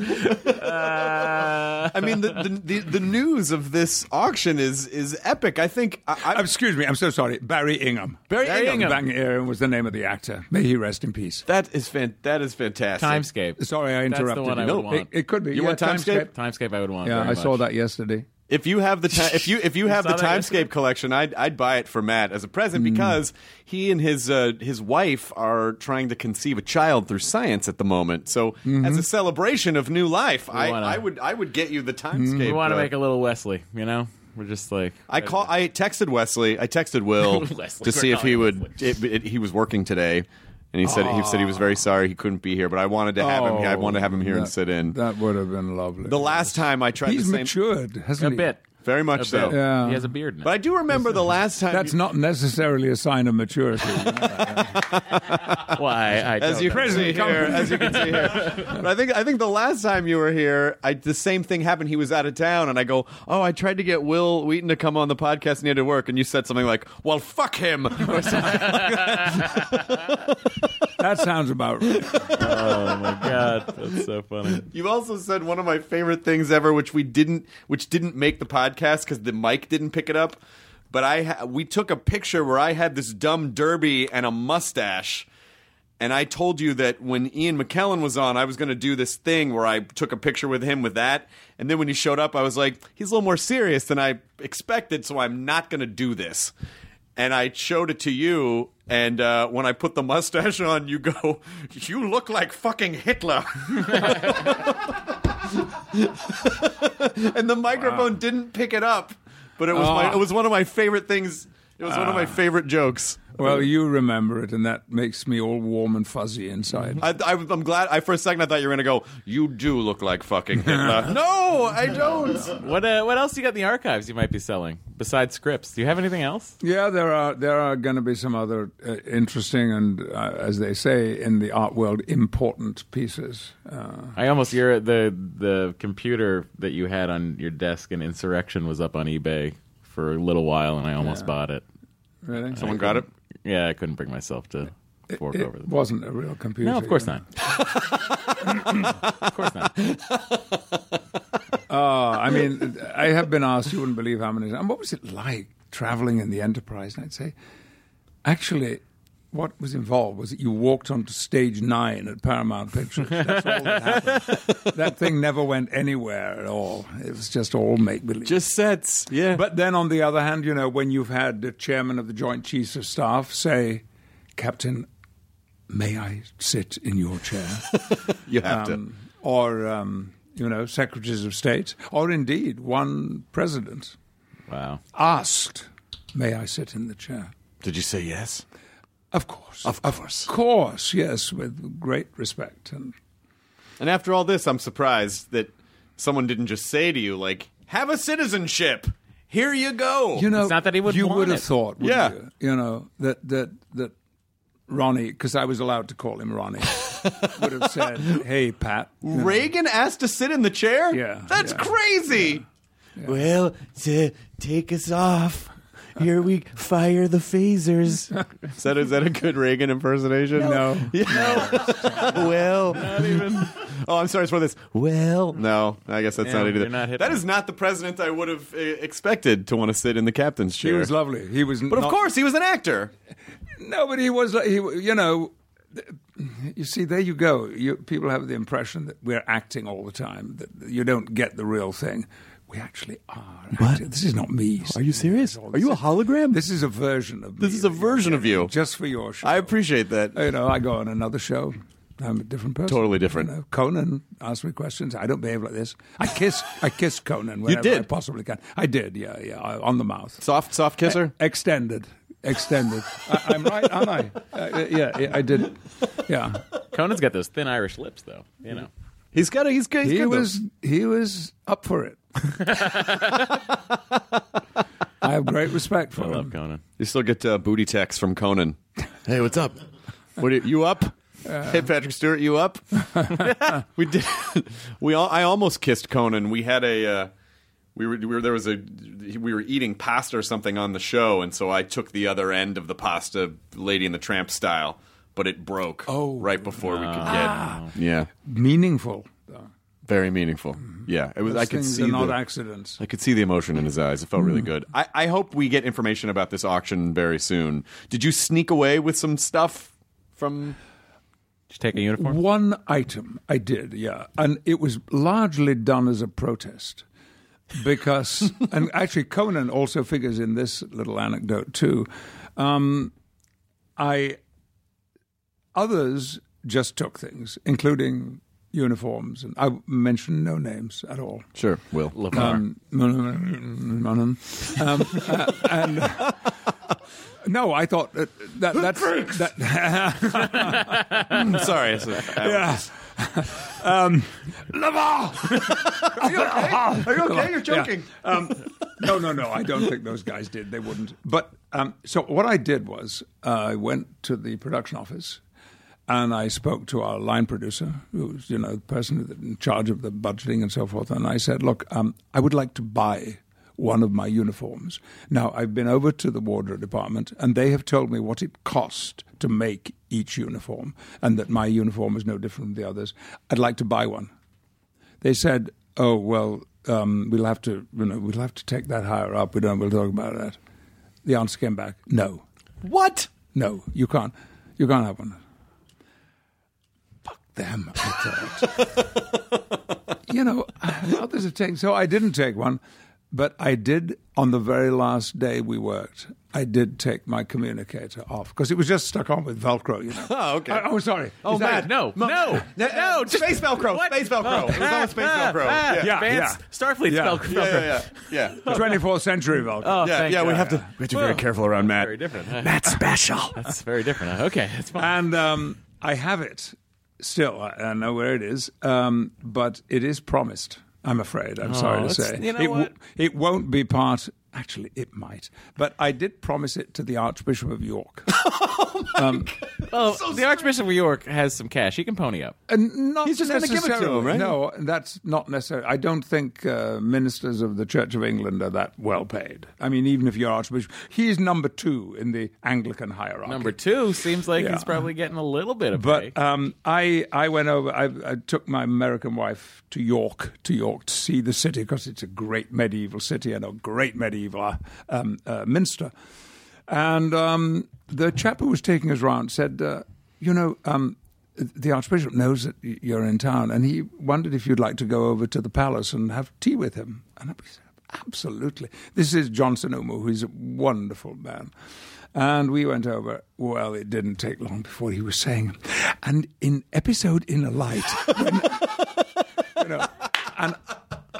A: Uh, [laughs] I mean, the, the the the news of this auction is is epic. I think. I, I,
E: Uh, Excuse me, I'm so sorry. Barrie Ingham.
A: Barrie Ingham.
E: Barrie Ingham was the name of the actor. May he rest in peace.
A: that is fan, That is fantastic.
F: Timescape.
E: Sorry, I interrupted.
F: That's the
E: interrupted
F: one
E: you.
F: I would
E: No,
F: want.
E: It, it could be.
A: You
E: yeah,
A: want Timescape?
F: Timescape, I would want.
E: Yeah,
F: very
E: I saw that yesterday.
A: If you have the ti- if you if you have the
F: saw that yesterday?
A: Timescape collection, I'd I'd buy it for Matt as a present
E: Hmm.
A: because he and his uh, his wife are trying to conceive a child through science at the moment. So
E: Mm-hmm.
A: as a celebration of new life, I,
F: wanna-
A: I would I would get you the Timescape.
F: We want to
A: uh,
F: make a little Wesley. You know, we're just like
A: I call. I texted Wesley. I texted
F: Wil [laughs]
A: to see if he would. It, it, he was working today, and he said he said he was very sorry he couldn't be here. But I wanted to have him. I wanted to have him here oh,
E: and
A: sit in.
E: That would have been lovely.
A: The last time I tried
E: He's
A: the same,
E: matured, hasn't
F: a
E: he?
F: bit.
A: Very much so.
E: Yeah.
F: He has a beard now.
A: But I do remember the last time.
E: That's
A: you-
E: not necessarily a sign of maturity. [laughs]
F: Why? I
A: as you
F: know.
A: can see here, as you can see here. But I think I think the last time you were here, I, the same thing happened. He was out of town, and I go, "Oh, I tried to get Wil Wheaton to come on the podcast, and he had to work." And you said something like, "Well, fuck him." [laughs] Or something. [laughs]
E: that sounds about right.
F: Oh my God, that's so funny.
A: You also said one of my favorite things ever, which we didn't, which didn't make the podcast because the mic didn't pick it up. But I, ha- we took a picture where I had this dumb derby and a mustache, and I told you that when Ian McKellen was on, I was going to do this thing where I took a picture with him with that. And then when he showed up, I was like, he's a little more serious than I expected, so I'm not going to do this. And I showed it to you. And uh, when I put the mustache on, you go, "You look like fucking Hitler." [laughs] and the microphone didn't pick it up, but it was my, it was one of my favorite things. It was one of my favorite jokes.
E: Well, you remember it, and that makes me all warm and fuzzy inside.
A: I, I, I'm glad. I for a second I thought you were gonna go. You do look like fucking Hitler. [laughs] no, I don't.
F: What uh, what else you got in the archives you might be selling besides scripts? Do you have anything else?
E: Yeah, there are there are going to be some other uh, interesting and, uh, as they say in the art world, important pieces. Uh,
F: I almost your the the computer that you had on your desk in Insurrection was up on eBay for a little while, and I almost bought it.
E: really,
A: Someone got it.
F: Yeah, I couldn't bring myself to fork
E: it
F: over them.
E: wasn't a real computer.
F: No, of course
E: you know.
F: not. [laughs] of course not.
E: Uh, I mean, I have been asked. You wouldn't believe how many. And what was it like traveling in the Enterprise? And I'd say, actually, what was involved was that you walked onto stage nine at Paramount Pictures. That's all that happened. [laughs] that thing never went anywhere at all. It was just all make believe.
A: Just sets. Yeah.
E: But then, on the other hand, you know, when you've had the chairman of the Joint Chiefs of Staff say, "Captain, may I sit in your chair?" [laughs]
A: you have to.
E: um, or um, you know, secretaries of state, or indeed one president
F: Wow.
E: asked, "May I sit in the chair?"
A: Did you say yes?
E: Of course,
A: Of course.
E: of course, yes, with great respect. And
A: And after all this, I'm surprised that someone didn't just say to you, like, "Have a citizenship. Here you go."
E: you know,
F: It's not that he would
E: you
F: want
E: would have
F: it.
E: thought, wouldn't
A: Yeah.
E: you? you know that that that Ronnie, because I was allowed to call him Ronnie, [laughs] would have said, "Hey, Pat, you know,
A: Reagan asked to sit in the chair.
E: Yeah,
A: that's
E: yeah.
A: crazy.
C: Well, to take us off, here we fire the phasers. [laughs]
A: Is that is that a good Reagan impersonation?
E: no, [laughs] [laughs]
C: well,
A: Oh, I'm sorry for this. Well, no, I guess that's
F: Yeah,
A: not it either.
F: you're not Hitler.
A: that is not the president I would have uh, expected to want to sit in the captain's chair.
E: he was lovely. He was,
A: but of course, he was an actor.
E: No, but he was. He, you know, you see, there you go. You, people have the impression that we're acting all the time. That you don't get the real thing. We actually are. acting. This is not me.
A: Are you serious? Are you a hologram?
E: This is a version of.
A: This
E: me
A: is a
E: you're
A: version of you.
E: just for your show.
A: I appreciate that.
E: You know, I go on another show. I'm a different person.
A: Totally different.
E: You know, Conan asks me questions. I don't behave like this. I kiss. I kiss Conan whenever
A: did?
E: I possibly can. I did. Yeah, yeah. On the mouth.
A: Soft, soft kisser.
E: Extended. Extended. I, I'm right, aren't I? Uh, yeah, yeah, I did. Yeah.
F: Conan's got those thin Irish lips, though. You know.
A: He's got a. He's good. He's
E: he
A: good though.
E: was he was up for it. I have great respect for
F: I love
E: him.
F: Conan.
A: You still get uh, booty texts from Conan.
C: hey, what's up?
A: What are you, you up? hey Patrick Stewart, you up? [laughs] we did. We all. I almost kissed Conan. We had a. Uh, we were, we were there was a we were eating pasta or something on the show, and so I took the other end of the pasta, Lady in the Tramp style, but it broke.
E: Oh.
A: right before we could get. Yeah,
E: Meaningful. Though.
A: very meaningful. Yeah, it was.
E: Those
A: I could
E: things
A: see
E: are not
A: the,
E: accidents.
A: I could see the emotion in his eyes. It felt really good. I, I hope we get information about this auction very soon. Did you sneak away with some stuff from?
F: Did you take a uniform?
E: One item I did, yeah, and it was largely done as a protest because, [laughs] and actually Conan also figures in this little anecdote too. Um, I others just took things, including uniforms, and I mentioned no names at all.
A: Sure, Wil.
E: Um, um, [laughs] uh, and uh, no, I thought that, that that's that. [laughs]
A: Sorry. it's a-
E: yeah. um, Laval! Are you okay?
A: Are you okay? You're joking.
E: Um, no, no, no. I don't think those guys did. They wouldn't. But um, so what I did was uh, I went to the production office and I spoke to our line producer, who's you know the person in charge of the budgeting and so forth. And I said, "Look, um, I would like to buy." One of my uniforms. Now, I've been over to the wardrobe department and they have told me what it cost to make each uniform and that my uniform is no different from the others. I'd like to buy one they said, "Oh well, um, we'll have to, you know, we'll have to take that higher up. We don't. We'll talk about that." The answer came back, "No,
A: What?
E: no, you can't. You can't have one." Them, [laughs] you know, others have taken. So I didn't take one, but I did on the very last day we worked. I did take my communicator off because it was just stuck on with Velcro. You know. [laughs]
A: Oh, okay.
E: I- oh, sorry.
A: Oh,
E: Is that
A: Matt,
E: it?
F: No, no, [laughs] no,
A: no, space Velcro,
F: What?
A: space Velcro. It was all space Velcro.
F: Ah,
A: Yeah.
E: Yeah.
F: Advanced Starfleet
E: Yeah.
F: Velcro.
A: Yeah, yeah, yeah.
E: 24th century Velcro.
F: Oh,
A: Yeah, yeah, we have to we have to be very careful around Matt.
F: Very different. huh?
A: Matt's special.
F: That's very different. Okay, that's fine.
E: And um, I have it still. I, I know where it is, um, but it is promised. I'm afraid. I'm sorry to say.
F: you know
E: it, w- it won't be part. Actually, it might. But I did promise it to the Archbishop of York. [laughs]
F: well, the Archbishop of York has some cash. He can pony up.
E: And not
A: He's just gonna give it to
E: necessarily.
A: him, right?
E: No, that's not necessary. I don't think uh, ministers of the Church of England are that well paid. I mean, even if you're Archbishop, he's number two in the Anglican hierarchy.
F: Number two seems like
E: Yeah.
F: he's probably getting a little bit of
E: But
F: pay.
E: um, I I went over. I, I took my American wife to York to York to see the city because it's a great medieval city and a great medieval uh, um, uh, minster. And um, the chap who was taking us round said, uh, "You know." Um, the Archbishop knows that you're in town, and he wondered if you'd like to go over to the palace and have tea with him. And I said, Absolutely. This is John Sentamu, who's a wonderful man. And we went over. Well, it didn't take long before he was saying, and in episode Inner Light, when- [laughs] you know, and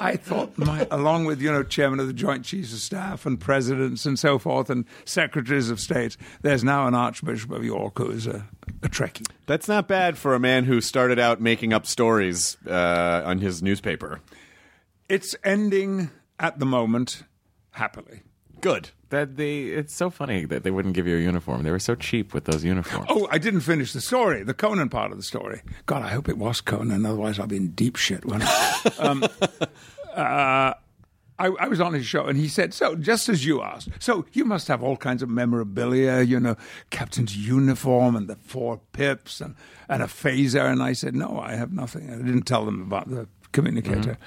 E: I thought, my, along with you know, chairman of the Joint Chiefs of Staff and presidents and so forth, and secretaries of state, there's now an Archbishop of York who's a, a Trekkie.
A: That's not bad for a man who started out making up stories uh, on his newspaper.
E: It's ending at the moment happily.
A: Good.
F: That they, it's so funny that they wouldn't give you a uniform. They were so cheap with those uniforms.
E: Oh, I didn't finish the story, the Conan part of the story. God, I hope it was Conan, otherwise I'll be in deep shit. When [laughs] um, uh, I, I was on his show, and he said, "So, just as you asked, so you must have all kinds of memorabilia, you know, captain's uniform and the four pips and and a phaser." And I said, "No, I have nothing." I didn't tell them about the communicator.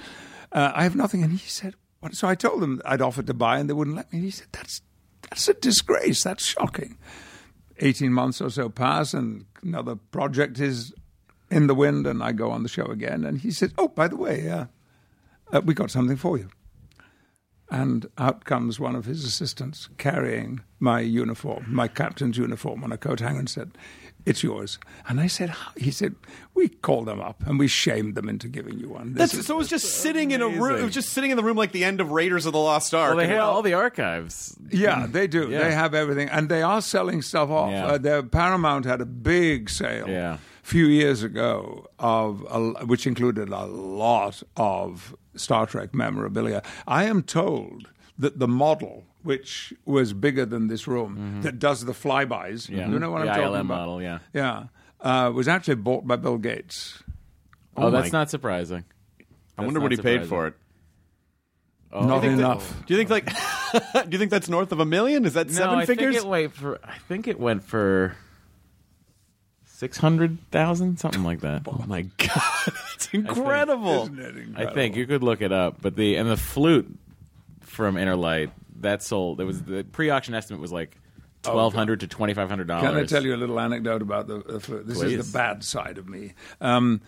E: Uh, I have nothing, and he said? So I told them I'd offered to buy, and they wouldn't let me. And he said, "That's that's a disgrace. That's shocking." 18 months or so pass and another project is in the wind and I go on the show again and he says, oh, by the way, uh, uh, we got something for you. And out comes one of his assistants carrying my uniform, my captain's uniform on a coat hanger and said, it's yours. And I said, How? he said, we called them up and we shamed them into giving you one. This
A: That's,
E: is-
A: so it was just sitting in a room. It was just sitting in the room like the end of Raiders of the Lost Ark.
F: well, they
A: And-
F: had all the archives.
E: Yeah, they do.
F: Yeah.
E: They have everything, and they are selling stuff off.
F: Yeah.
E: Uh, their Paramount had a big sale
F: Yeah.
E: a few years ago of a, which included a lot of Star Trek memorabilia. I am told that the model, which was bigger than this room, that does the flybys,
F: Mm-hmm. Yeah.
E: you know what
F: The
E: I'm talking about?
F: model, yeah.
E: yeah, uh, was actually bought by Bill Gates.
F: Oh, that's
A: my-
F: not surprising.
A: I wonder what he paid for it.
F: Oh,
E: Not
A: think that-
E: enough.
A: Do you think like? [laughs] do you think that's north of a million? Is that
F: No,
A: seven
F: I
A: figures?
F: think it went for. I think it went for six hundred thousand, something like that. [laughs]
A: oh my god, [laughs] it's incredible.
E: Isn't it
F: I think you could look it up, but the and the flute from Inner Light that sold. It was the pre-auction estimate was like twelve hundred to twenty five hundred dollars.
E: Can I tell you a little anecdote about the, flute? This is the bad side of me. Um,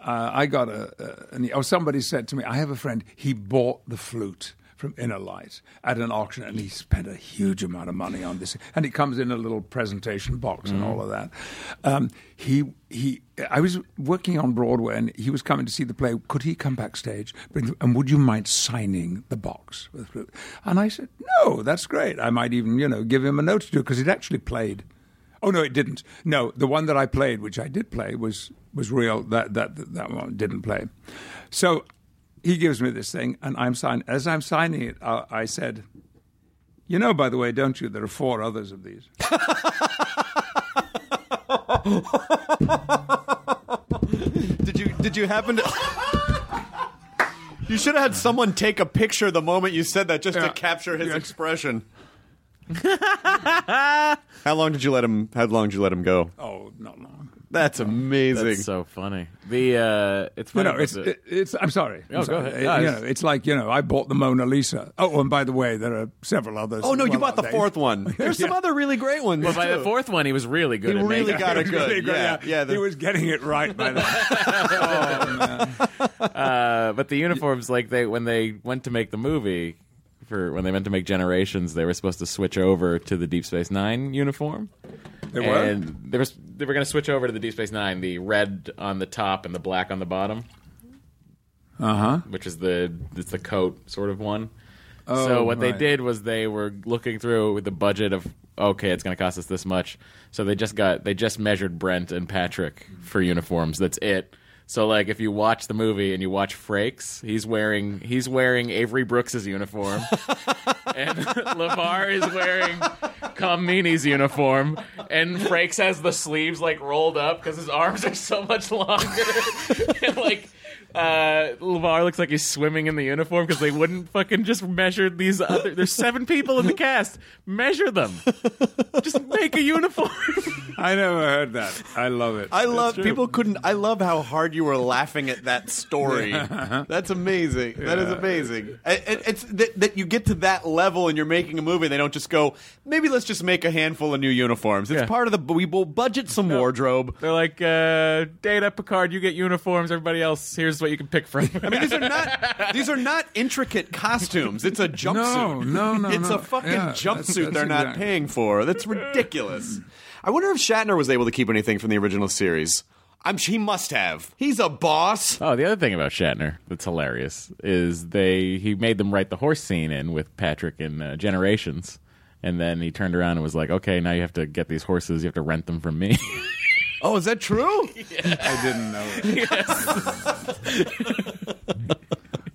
E: uh, I got a, a an, oh somebody said to me, I have a friend. He bought the flute from Inner Light at an auction, and he spent a huge amount of money on this. And it comes in a little presentation box and all of that. Um, he he. I was working on Broadway, and he was coming to see the play. Could he come backstage? And would you mind signing the box? And I said, No, that's great. I might even you know give him a note to do because it actually played. Oh no, it didn't. No, the one that I played, which I did play, was was real. That that that one didn't play. So he gives me this thing, and I'm signing. As I'm signing it, I, I said, "You know, by the way, don't you? There are four others of these." [laughs]
A: Did you did you happen to? [laughs] you should have had someone take a picture the moment you said that, just
E: Yeah.
A: to capture his
E: Yeah.
A: expression. [laughs] how long did you let him? How long did you let him go?
E: Oh, not long.
A: That's amazing.
F: That's so funny. The uh, it's
E: You
F: funny.
E: know, it's
F: the-
E: it, it's. I'm sorry. I'm
F: Oh, go ahead. No,
E: you
F: it's-
E: know, it's like you know, I bought the Mona Lisa. Oh, and by the way, there are several others.
A: oh no, you bought the fourth one. [laughs] There's some other really great ones.
F: but by the fourth one, he was really good.
A: He
F: at
A: really
F: making
A: got it good. [laughs]
E: Really
A: Yeah, yeah.
E: he
A: the-
E: was getting it right by then. [laughs] oh.
F: Uh, but the uniforms, like they when they went to make the movie for when they meant to make Generations, they were supposed to switch over to the Deep Space Nine uniform.
E: They were?
F: and they were they were going to switch over to the Deep Space Nine, the red on the top and the black on the bottom,
E: Uh huh.
F: which is the it's the coat sort of one.
E: Oh,
F: so what they
E: right.
F: did was they were looking through with the budget of okay, it's going to cost us this much. So they just got they just measured Brent and Patrick for uniforms. That's it. So like if you watch the movie and you watch Frakes, he's wearing he's wearing Avery Brooks's uniform, [laughs] and [laughs] LeVar is wearing Colm Meaney's uniform, and Frakes has the sleeves like rolled up because his arms are so much longer, [laughs] and like. Uh, LeVar looks like he's swimming in the uniform because they wouldn't fucking just measure these other. There's seven people in the cast. Measure them. Just make a uniform. [laughs]
E: I never heard that. I love it.
A: I love people couldn't. I love how hard you were laughing at that story. [laughs] That's amazing. That is amazing. It- it- it's that, that you get to that level and you're making a movie. and They don't just go. Maybe let's just make a handful of new uniforms. It's
F: Yeah.
A: part of the. We will budget some wardrobe.
F: They're like, uh, Data, Picard, you get uniforms. Everybody else, here's what you can pick from.
A: I mean, these are not. [laughs] These are not intricate costumes. It's a jumpsuit.
E: No, no, no,
A: It's
E: no.
A: a fucking
E: Yeah, that's-
A: jumpsuit.
E: that's
A: they're not
E: exactly-
A: paying for. That's ridiculous. I wonder if Shatner was able to keep anything from the original series. I'm. He must have. He's a boss.
F: Oh, the other thing about Shatner that's hilarious is they he made them write the horse scene in with Patrick in uh, Generations, and then he turned around and was like, "Okay, now you have to get these horses. You have to rent them from me." [laughs]
A: Oh, is that true? [laughs]
E: I didn't know. It.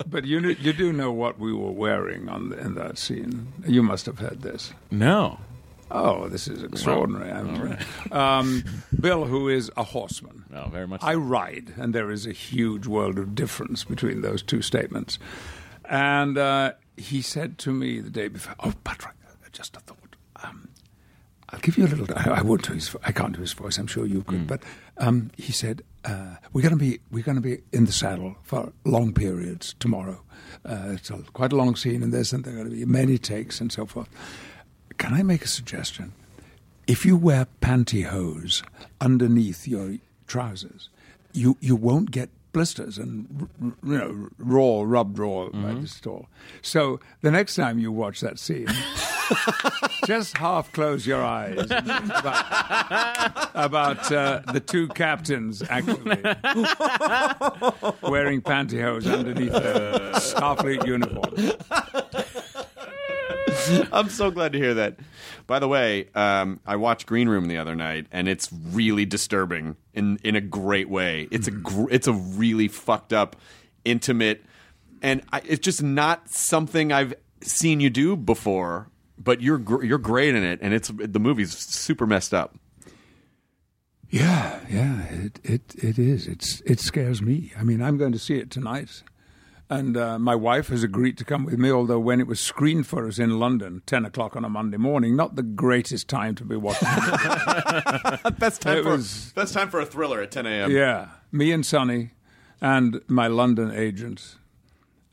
E: [laughs] but you kn- you do know what we were wearing on the, in that scene. You must have heard this.
F: no.
E: Oh, this is extraordinary. I'm- um, Bill, who is a horseman.
F: No, very much.
E: I ride, and there is a huge world of difference between those two statements. And uh, he said to me the day before, "Oh, Patrick, just a thought. Um, I'll give you a little. I, I won't do his. I can't do his voice. I'm sure you could. But um, he said uh, we're going to be we're going to be in the saddle for long periods tomorrow. Uh, it's a, quite a long scene in this, and there are going to be many takes and so forth. Can I make a suggestion? If you wear pantyhose underneath your trousers, you you won't get blisters and you know raw rubbed raw by the store. So the next time you watch that scene, [laughs] [laughs] just half close your eyes about, about uh, the two captains actually [laughs] wearing pantyhose underneath their Starfleet uniform.
A: I'm so glad to hear that. By the way, um, I watched Green Room the other night, and it's really disturbing in in a great way. It's a gr- it's a really fucked up, intimate, and I, it's just not something I've seen you do before. But you're gr- you're great in it, and it's the movie's super messed up.
E: Yeah, yeah, it, it it is. It's it scares me. I mean, I'm going to see it tonight, and uh, my wife has agreed to come with me. Although when it was screened for us in London, ten o'clock on a Monday morning, not the greatest time to be watching. it. [laughs]
A: Best time
E: It
A: for
E: was-
A: best time for a thriller at 10 a.m.
E: yeah, me and Sunny, and my London agent,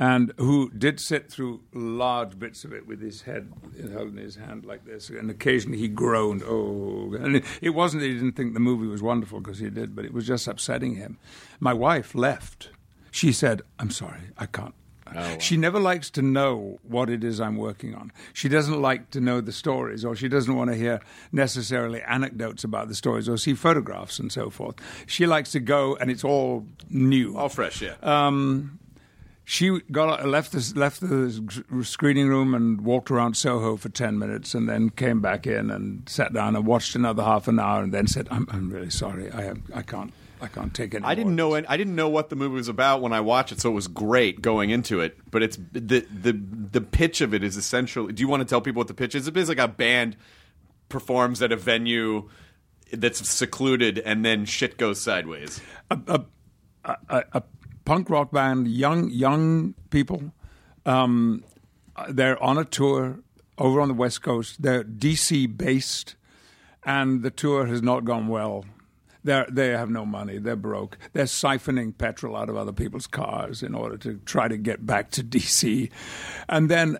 E: and who did sit through large bits of it with his head held in his hand like this, and occasionally he groaned. Oh, and it, it wasn't that he didn't think the movie was wonderful because he did, but it was just upsetting him. My wife left. She said, "I'm sorry, I can't." She never likes to know what it is I'm working on. She doesn't like to know the stories, or she doesn't want to hear necessarily anecdotes about the stories or see photographs and so forth. She likes to go, and it's all new.
A: All fresh, yeah.
E: Um, she got left the left the screening room and walked around Soho for ten minutes, and then came back in and sat down and watched another half an hour, and then said, "I'm, I'm really sorry. I have, I can't I can't take it."
A: I didn't know it. I didn't know what the movie was about when I watched it, so it was great going into it. But it's the the the pitch of it is essentially. Do you want to tell people what the pitch is? It's like a band performs at a venue that's secluded, and then shit goes sideways.
E: a, a, a punk rock band, young young people. Um, they're on a tour over on the West Coast. They're DC based, and the tour has not gone well. They they have no money. They're broke. They're siphoning petrol out of other people's cars in order to try to get back to [laughs] DC, and then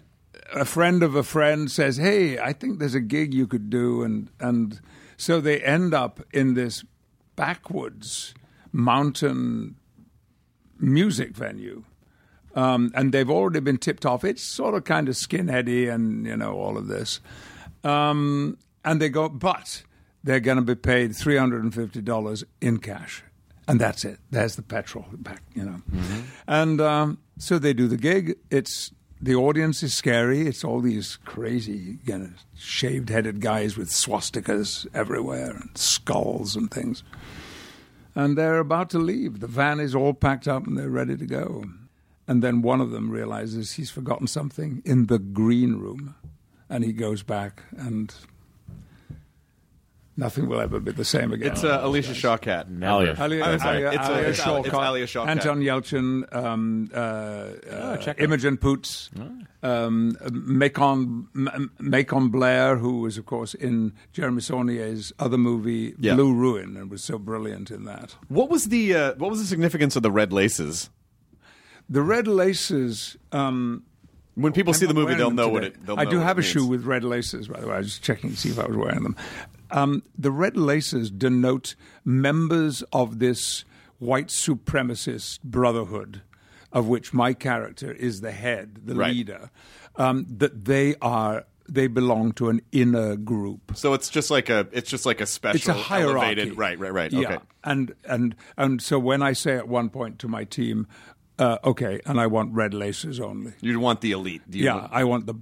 E: a friend of a friend says, "Hey, I think there's a gig you could do," and and so they end up in this backwoods mountain music venue Um, and they've already been tipped off. It's sort of kind of skinheady and, you know, all of this. Um, and they go, but they're going to be paid $350 in cash. And that's it. There's the petrol back, you know. And um, so they do the gig. It's the audience is scary. It's all these crazy, you know, shaved-headed guys with swastikas everywhere and skulls and things. And they're about to leave. The van is all packed up and they're ready to go. And then one of them realizes he's forgotten something in the green room. And he goes back and nothing will ever be the same again.
A: It's uh, Alicia Shawkat.
F: Never.
E: Alia,
A: I'm.
E: Alia,
A: It's,
E: Alia
A: it's Al- it's Alia Shawkat.
E: Anton Yelchin, um, uh, uh,
F: check it.
E: Imogen Poots, um, Macon, M- Macon Blair, who was, of course, in Jeremy Saulnier's other movie,
A: Yeah.
E: Blue Ruin, and was so brilliant in that.
A: What was the uh, what was the significance of the red laces?
E: The Red Laces. Um,
A: When people see
E: I'm
A: the movie, they'll
E: them
A: know what it. They'll
E: I
A: know
E: do have
A: it
E: a shoe with red laces, by the way. I was just checking to see if I was wearing them. Um, the red laces denote members of this white supremacist brotherhood, of which my character is the head, the
A: Right.
E: leader. Um, that they are. They belong to an inner group.
A: So it's just like a it's just like a special
E: It's a hierarchy.
A: elevated right right right
E: Yeah,
A: okay
E: and and and so when I say at one point to my team, uh, okay, and I want red laces only.
A: you want the elite Do you
E: Yeah,
A: want-
E: I want the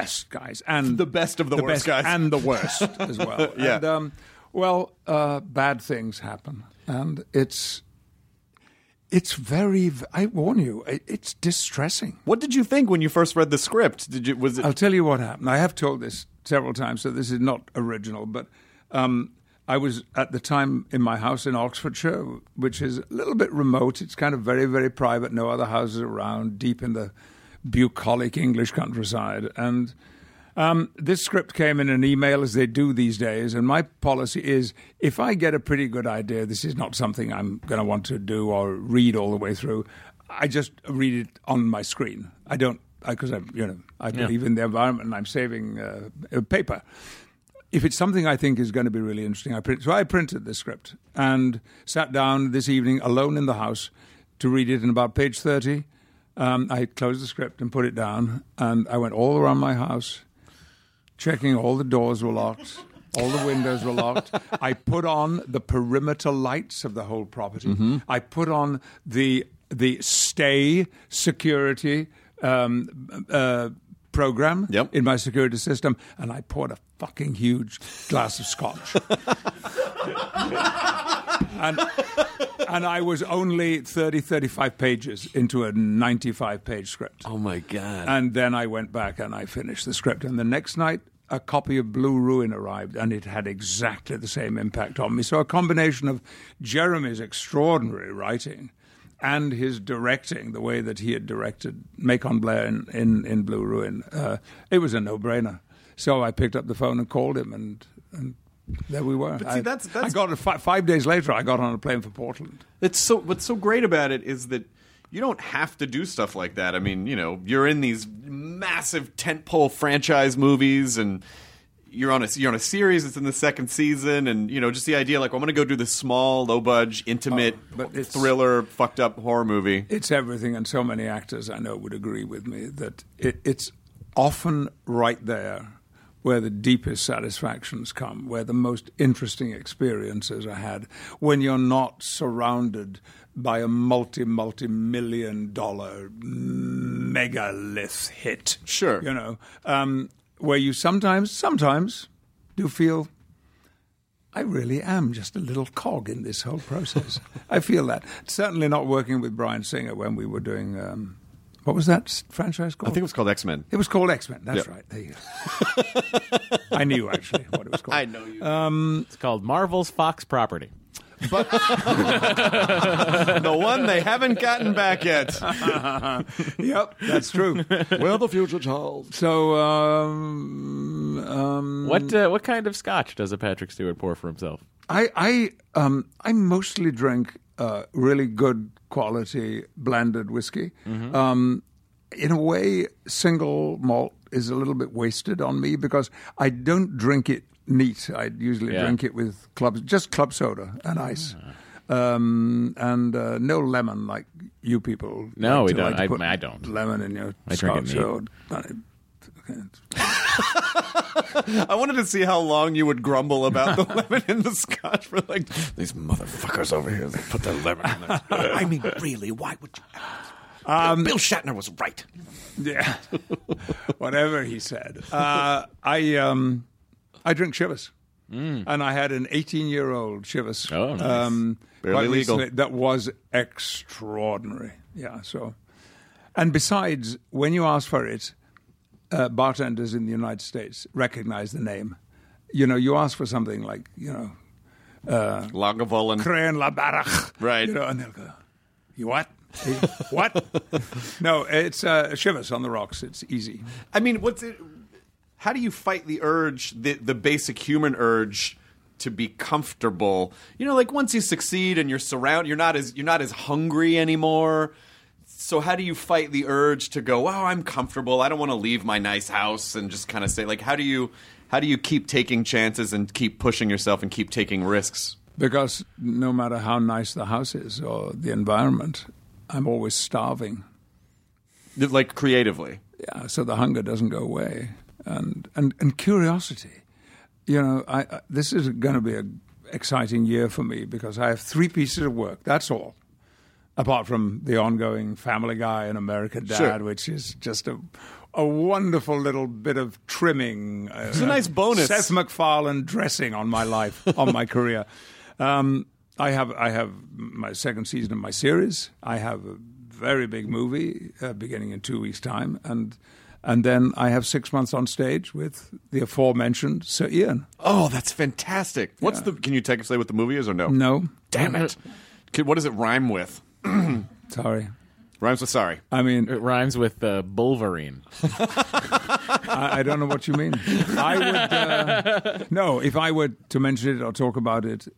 E: best guys and
A: The best of the worst
E: best
A: guys.
E: and the worst [laughs] as well.
A: Yeah.
E: And, um, well, uh, bad things happen, and it's it's very. I warn you, it's distressing.
A: what did you think when you first read the script did you was it
E: I'll tell you what happened. I have told this several times, so this is not original, but um, I was at the time in my house in Oxfordshire, which is a little bit remote. It's kind of very, very private, no other houses around, deep in the bucolic English countryside. And um, this script came in an email, as they do these days. And my policy is if I get a pretty good idea, this is not something I'm going to want to do or read all the way through, I just read it on my screen. I don't, because I, you know, I believe in the environment and I'm saving uh, paper. If it's something I think is going to be really interesting, I print. So I printed the script and sat down this evening alone in the house to read it. And about page thirty, um, I closed the script and put it down, and I went all around my house checking all the doors were locked, all the windows were locked. I put on the perimeter lights of the whole property.
A: Mm-hmm.
E: I put on the the stay security um, uh, program
A: Yep.
E: in my security system, and I poured a fucking huge glass of scotch. [laughs] and and I was only 30, 35 pages into a 95 page script.
A: oh my god
E: And then I went back and I finished the script. And the next night, a copy of Blue Ruin arrived, and it had exactly the same impact on me. So a combination of Jeremy's extraordinary writing and his directing, the way that he had directed Macon Blair in, in, in Blue Ruin, uh, it was a no-brainer. So I picked up the phone and called him, and, and there we were.
A: see,
E: I,
A: that's- that's-
E: I got it fi- five days later. I got on a plane for Portland.
A: It's so what's so great about it is that you don't have to do stuff like that. I mean, you know, you're in these massive tentpole franchise movies and you're on a you're on a series that's in the second season and you know, just the idea like I'm going to go do this small, low budge, intimate
E: Oh, it's-
A: thriller, fucked up horror movie.
E: It's everything, and so many actors I know would agree with me that it, it's often right there where the deepest satisfactions come, where the most interesting experiences are had, when you're not surrounded by a multi, multi million dollar megalith hit.
A: Sure.
E: You know, um, where you sometimes, sometimes do feel I really am just a little cog in this whole process. [laughs] I feel that. Certainly not working with Bryan Singer when we were doing. Um, what was that franchise called?
A: I think it was called X Men.
E: It was called X Men. That's
A: Yeah.
E: right. There you go. [laughs] I knew actually what it was called.
A: I know you.
F: It's called Marvel's Fox Property. [laughs]
A: the one they haven't gotten back yet. [laughs]
E: yep, that's true.
A: We're the future child.
E: So, um, um,
F: What uh, what kind of scotch does a Patrick Stewart pour for himself?
E: I I um I mostly drink uh, really good quality blended whiskey. Um, in a way, single malt is a little bit wasted on me because I don't drink it neat. I'd usually
F: Yeah.
E: drink it with club just club soda and ice. Um, and uh, no lemon like you people.
F: No,
E: like
F: we
E: to-
F: don't.
E: like to
F: I- I don't.
E: Lemon in your
F: I drink it neat. [laughs]
A: I wanted to see how long you would grumble about the [laughs] lemon in the scotch for like these motherfuckers over here. They put their lemon in there. [laughs] I mean, really? Why would you? Bill Shatner was right.
E: Yeah, whatever he said. Uh, I um, I drink Chivas, and I had an 18 year old Chivas.
F: Oh, nice.
E: um,
A: Barely
E: quite
A: legal.
E: recently That was extraordinary. Yeah. So, and besides, when you ask for it, uh, bartenders in the United States recognize the name. You know, you ask for something like you know
A: Lagavulin.
E: Crane La Barach.
A: Right.
E: You know, and they'll go, You what? What? [laughs] no, it's uh, Chivas on the rocks. It's easy.
A: I mean, what's it? How do you fight the urge, the the basic human urge? To be comfortable, you know, like once you succeed and you're surrounded, you're not as you're not as hungry anymore. So how do you fight the urge to go? Wow, I'm comfortable. I don't want to leave my nice house and just kind of say like, how do you how do you keep taking chances and keep pushing yourself and keep taking risks?
E: Because no matter how nice the house is or the environment, I'm always starving.
A: Like creatively.
E: Yeah, so the hunger doesn't go away, and and and curiosity. You know, I, I this is going to be an exciting year for me because I have three pieces of work. That's all, apart from the ongoing Family Guy and American Dad,
A: Sure.
E: which is just a a wonderful little bit of trimming. Uh,
A: It's a nice bonus.
E: Seth MacFarlane dressing on my life, [laughs] on my career. Um, I have I have my second season of my series. I have a very big movie uh, beginning in two weeks' time, and and then I have six months on stage with the aforementioned Sir Ian.
A: Oh, that's fantastic. What's the? Can you take a say what the movie is or no?
E: No,
A: Damn it. What does it rhyme with? [clears throat]
E: sorry.
A: Rhymes with sorry.
E: I mean,
F: It rhymes with uh, Bulverine. [laughs]
E: I, I don't know what you mean. I would uh, no. If I were to mention it or talk about it,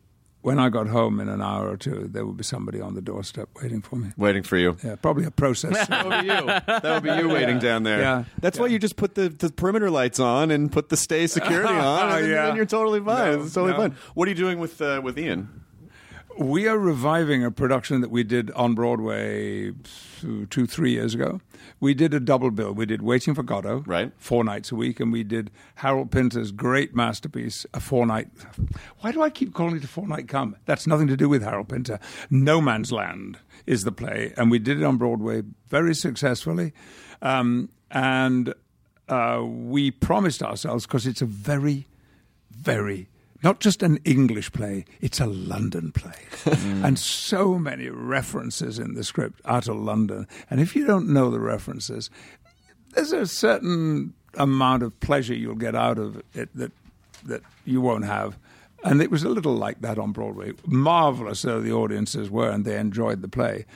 E: when I got home in an hour or two, there would be somebody on the doorstep waiting for me.
A: Waiting for you.
E: Yeah, probably a process. [laughs]
A: That would be you. That would be you waiting down there.
E: Yeah.
A: That's why you just put the, the perimeter lights on and put the stay security [laughs] on, and then,
E: Yeah.
A: then you're totally fine.
E: No,
A: it's totally
E: no.
A: fine. What are you doing with uh, with Ian?
E: We are reviving a production that we did on Broadway two, three years ago. We did a double bill. We did Waiting for Godot,
A: Right.
E: four nights a week, and we did Harold Pinter's great masterpiece, a four night. Why do I keep calling it a four night come? That's nothing to do with Harold Pinter. No Man's Land is the play, and we did it on Broadway very successfully. Um, and uh, we promised ourselves because it's a very very not just an English play, it's a London play. [laughs] and so many references in the script are to London. And if you don't know the references, there's a certain amount of pleasure you'll get out of it that that you won't have. And it was a little like that on Broadway. Marvelous though the audiences were and they enjoyed the play.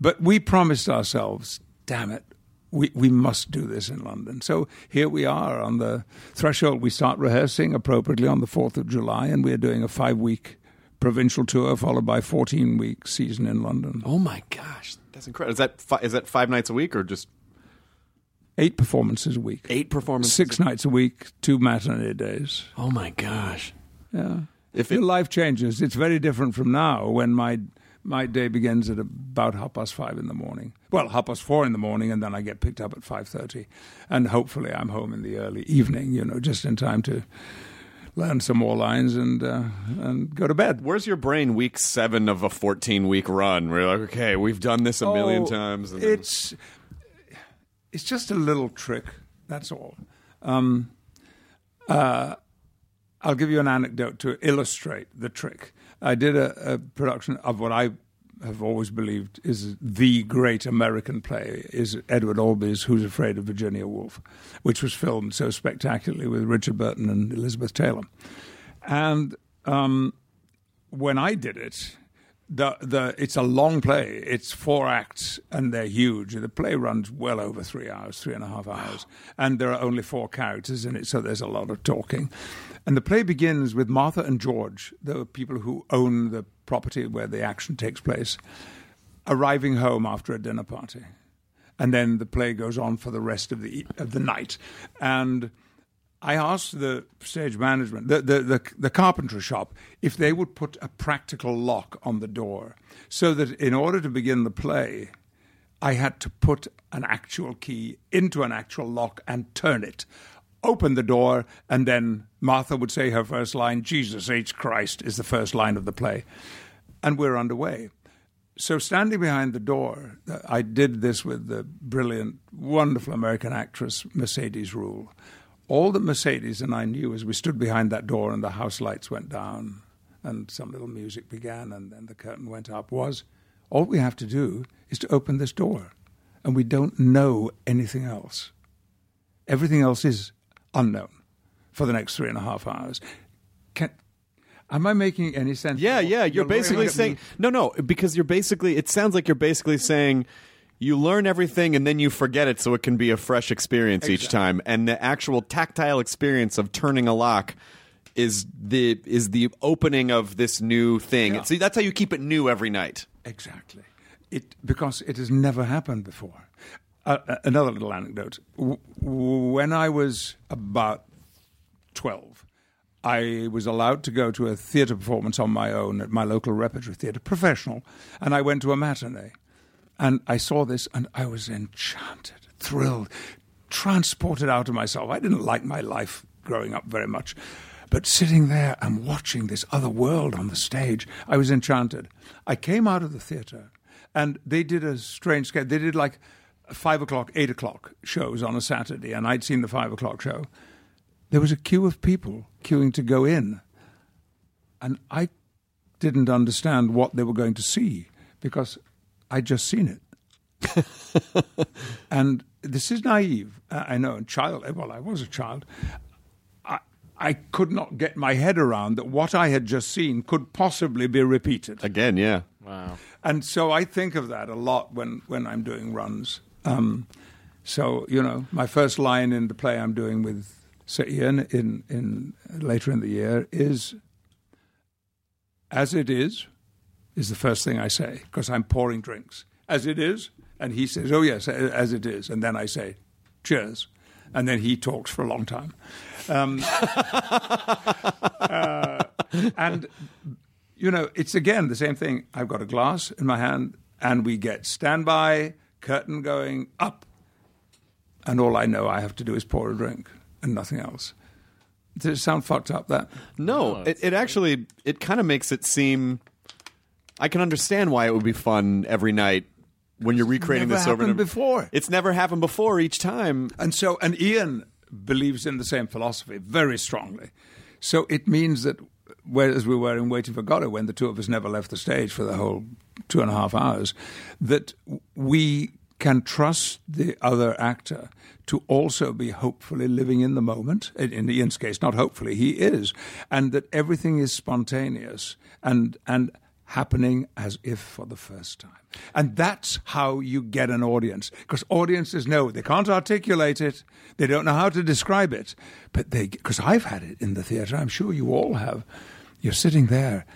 E: But we promised ourselves, damn it, we, we must do this in London. So here we are on the threshold. We start rehearsing appropriately on the 4th of July, and we're doing a five week provincial tour followed by 14 week season in London.
A: Oh my gosh, that's incredible. Is that fi- is that five nights a week or just
E: Eight performances a week.
A: eight performances?
E: Six nights a week, two matinee days.
A: Oh my gosh.
E: Yeah.
A: If
E: Your life changes. It's very different from now when my my day begins at about half past five in the morning. Well, half past four in the morning, and then I get picked up at five thirty, and hopefully I'm home in the early evening. You know, just in time to learn some more lines and uh, and go to bed.
A: where's your brain week seven of a fourteen week run? You're like, okay, we've done this a million
E: Oh,
A: times. and
E: It's it's just a little trick. That's all. Um, uh, I'll give you an anecdote to illustrate the trick. I did a, a production of what I have always believed is the great American play is Edward Albee's Who's Afraid of Virginia Woolf, which was filmed so spectacularly with Richard Burton and Elizabeth Taylor. And um, when I did it, the the it's a long play. It's four acts and they're huge. The play runs well over three hours, three and a half hours, and there are only four characters in it, so there's a lot of talking. And the play begins with Martha and George, the people who own the property where the action takes place, arriving home after a dinner party, and then the play goes on for the rest of the of the night, and I asked the stage management, the, the, the, the carpentry shop, if they would put a practical lock on the door so that in order to begin the play, I had to put an actual key into an actual lock and turn it, open the door, and then Martha would say her first line, Jesus H. Christ, is the first line of the play. And we're underway. So, standing behind the door, uh, I did this with the brilliant, wonderful American actress Mercedes Ruehl. All that Mercedes and I knew as we stood behind that door and the house lights went down and some little music began and then the curtain went up was all we have to do is to open this door. And we don't know anything else. Everything else is unknown for the next three and a half hours. Can, am I making any sense?
A: Yeah, yeah. You're
E: looking
A: basically saying no, no, because you're basically. It sounds like you're basically saying you learn everything and then you forget it, so it can be a fresh experience each time. And the actual tactile experience of turning a lock is the is the opening of this new thing.
E: Yeah.
A: See, that's how you keep it new every night.
E: Exactly. It because it has never happened before. Uh, uh, another little anecdote. W- when I was about twelve, I was allowed to go to a theatre performance on my own at my local repertory theatre, professional, and I went to a matinee, and I saw this, and I was enchanted, thrilled, transported out of myself. I didn't like my life growing up very much. But sitting there and watching this other world on the stage, I was enchanted. I came out of the theatre and they did a strange sketch. They did like five o'clock, eight o'clock shows on a Saturday, and I'd seen the five o'clock show. There was a queue of people queuing to go in, and I didn't understand what they were going to see because I'd just seen it. and this is naive, I know, and child. Well, I was a child. I, I could not get my head around that what I had just seen could possibly be repeated.
A: Again, yeah.
F: Wow.
E: And so I think of that a lot when, when I'm doing runs. Um, so, you know, my first line in the play I'm doing with Sir Ian in, in later in the year is as it is, is the first thing I say, because I'm pouring drinks. As it is, and he says, Oh yes, as it is. And then I say, Cheers. And then he talks for a long time. Um, [laughs] uh, and you know, it's again the same thing. I've got a glass in my hand, and we get standby, curtain going up, and all I know I have to do is pour a drink and nothing else. Does it sound fucked up? That
A: No, it, it actually it kind of makes it seem. I can understand why it would be fun every night when you're recreating
E: never
A: this over and
E: happened
A: over.
E: before.
A: It's never happened before. Each time,
E: And so, and Ian believes in the same philosophy very strongly. So it means that, whereas we were in Waiting for Godot, when the two of us never left the stage for the whole two and a half hours, that we can trust the other actor to also be hopefully living in the moment. In, in Ian's case, not hopefully, he is, and that everything is spontaneous and and happening as if for the first time. And that's how you get an audience. Because audiences know they can't articulate it, they don't know how to describe it, but they, because I've had it in the theatre, I'm sure you all have. You're sitting there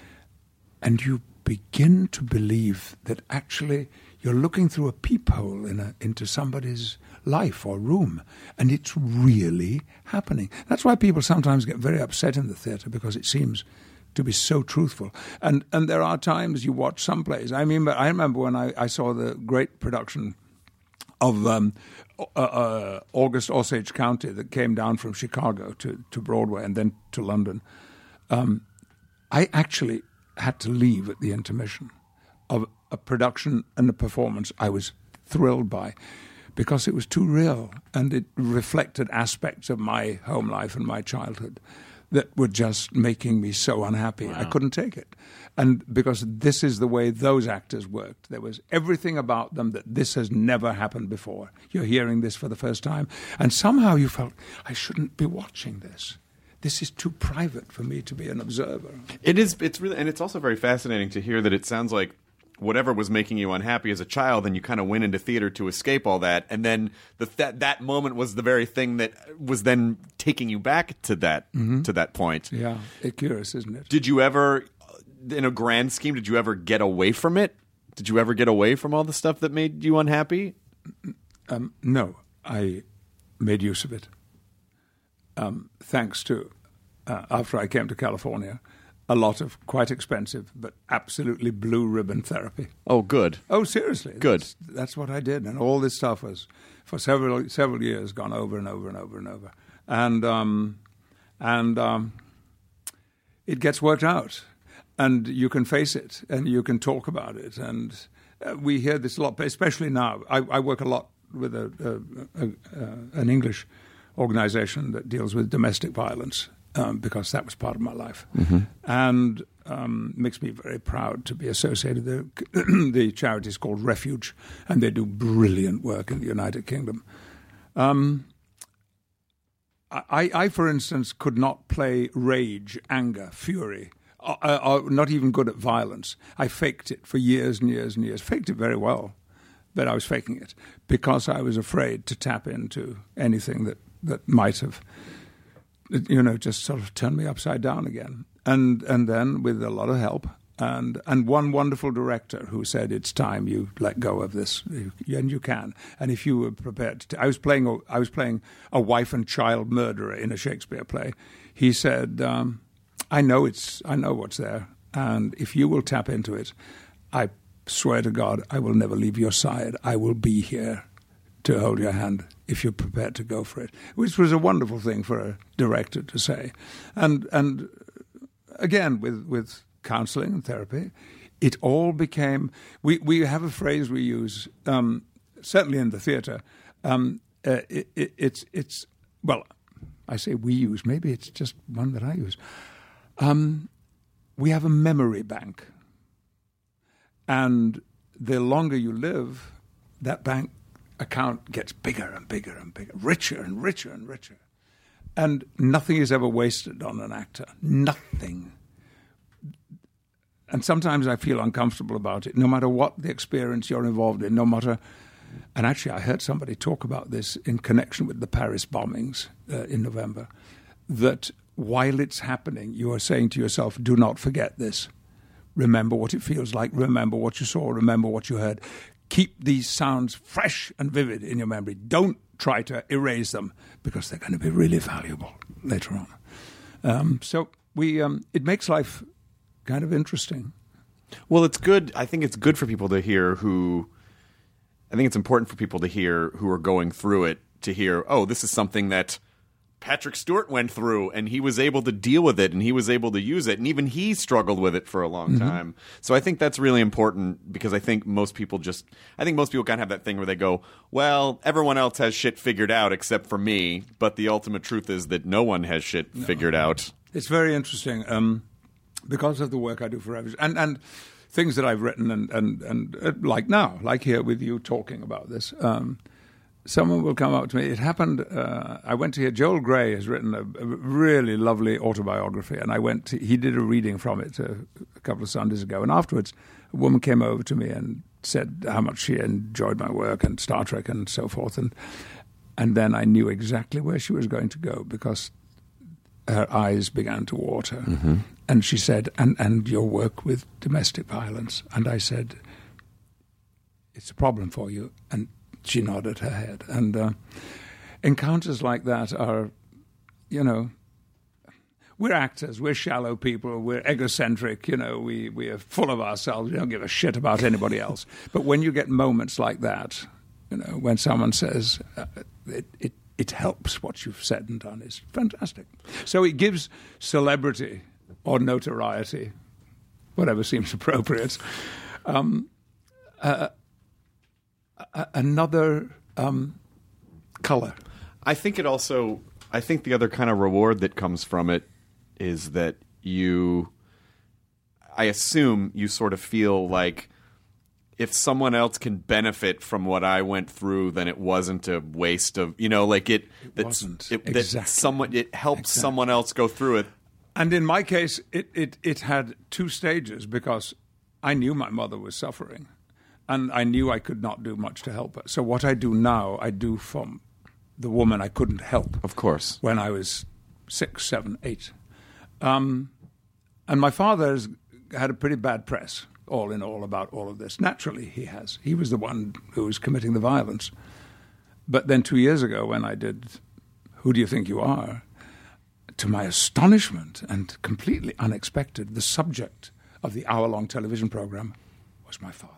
E: and you begin to believe that actually you're looking through a peephole in a, into somebody's life or room, and it's really happening. That's why people sometimes get very upset in the theatre because it seems to be so truthful. And and there are times you watch some plays. I mean, I remember when I, I saw the great production of um, uh, uh, August Osage County that came down from Chicago to, to Broadway and then to London. Um, I actually had to leave at the intermission of a production and a performance I was thrilled by because it was too real and it reflected aspects of my home life and my childhood that were just making me so unhappy. I couldn't take it. And because this is the way those actors worked, there was everything about them that this has never happened before. You're hearing this for the first time, and somehow you felt, I shouldn't be watching this. This is too private for me to be an observer.
A: It is. It's really, and it's also very fascinating to hear that it sounds like whatever was making you unhappy as a child, then you kind of went into theater to escape all that, and then the, that that moment was the very thing that was then taking you back to that to that point.
E: Yeah, it's curious, isn't it?
A: Did you ever, in a grand scheme, did you ever get away from it? Did you ever get away from all the stuff that made you unhappy?
E: Um, no, I made use of it. um, thanks to, uh, after I came to California, a lot of quite expensive but absolutely blue ribbon therapy.
A: Oh, good.
E: Oh, seriously.
A: Good.
E: That's, that's what I did, and all this stuff was for several several years gone over and over and over and over, and um, and um, it gets worked out, and you can face it, and you can talk about it, and uh, we hear this a lot, but especially now. I, I work a lot with a, a, a, a, an English organization that deals with domestic violence. Um, because that was part of my life, and um, makes me very proud to be associated. The, [clears throat] the charity is called Refuge, and they do brilliant work in the United Kingdom. Um, I, I, for instance, could not play rage, anger, fury. Uh, uh, not even good at violence. I faked it for years and years and years. Faked it very well, but I was faking it because I was afraid to tap into anything that, that might have, you know, just sort of turned me upside down again. And and then with a lot of help and and one wonderful director who said it's time you let go of this. And you can. And if you were prepared to I was playing I was playing a wife and child murderer in a Shakespeare play. He said um, I know it's I know what's there and if you will tap into it I swear to God I will never leave your side. I will be here to hold your hand if you're prepared to go for it which was a wonderful thing for a director to say and and again with with counseling and therapy, it all became. We we have a phrase we use um, certainly in the theatre. Um, uh, it, it, it's it's well, I say we use. Maybe it's just one that I use. Um, we have a memory bank, and the longer you live, that bank account gets bigger and bigger and bigger, richer and richer and richer. And nothing is ever wasted on an actor. Nothing and sometimes I feel uncomfortable about it, no matter what the experience you're involved in, no matter. And actually, I heard somebody talk about this in connection with the Paris bombings uh, in November. That while it's happening, you are saying to yourself, do not forget this. Remember what it feels like. Remember what you saw. Remember what you heard. Keep these sounds fresh and vivid in your memory. Don't try to erase them because they're going to be really valuable later on. Um, so we, um, it makes life kind of interesting.
A: Well, it's good. I think it's good for people to hear who. I think it's important for people to hear who are going through it to hear, oh, this is something that Patrick Stewart went through and he was able to deal with it and he was able to use it and even he struggled with it for a long
E: Mm-hmm.
A: time. So I think that's really important because I think most people just I think most people kind of have that thing where they go, well, everyone else has shit figured out except for me, but the ultimate truth is that no one has shit figured out.
E: It's very interesting um, because of the work I do for Refuge and and things that I've written and and and uh, like now, like here with you talking about this. Um, someone will come up to me. It happened. Uh, I went to hear Joel Grey has written a, a really lovely autobiography, and I went. To, he did a reading from it a, a couple of Sundays ago, and afterwards, a woman came over to me and said how much she enjoyed my work and Star Trek and so forth, and and then I knew exactly where she was going to go because her eyes began to water. And she said, and, and your work with domestic violence. And I said, it's a problem for you. And she nodded her head. And uh, encounters like that are, you know, we're actors, we're shallow people, we're egocentric, you know, we, we are full of ourselves, we don't give a shit about anybody else. But when you get moments like that, you know, when someone says, uh, it, it, it helps what you've said and done, is fantastic. So it gives celebrity or notoriety, whatever seems appropriate, um, uh, a- another um, color.
A: I think it also. I think the other kind of reward that comes from it is that you. I assume you sort of feel like if someone else can benefit from what I went through, then it wasn't a waste of you know, like it. That's,
E: wasn't.
A: It, that someone it helped someone else go through it.
E: And in my case, it, it, it had two stages because I knew my mother was suffering and I knew I could not do much to help her. So, what I do now, I do from the woman I couldn't help
A: Of course.
E: when I was six, seven, eight. Um, and my father has had a pretty bad press, all in all, about all of this. Naturally, he has. He was the one who was committing the violence. But then two years ago, when I did Who Do You Think You Are? to my astonishment and completely unexpected, the subject of the hour long television program was my father.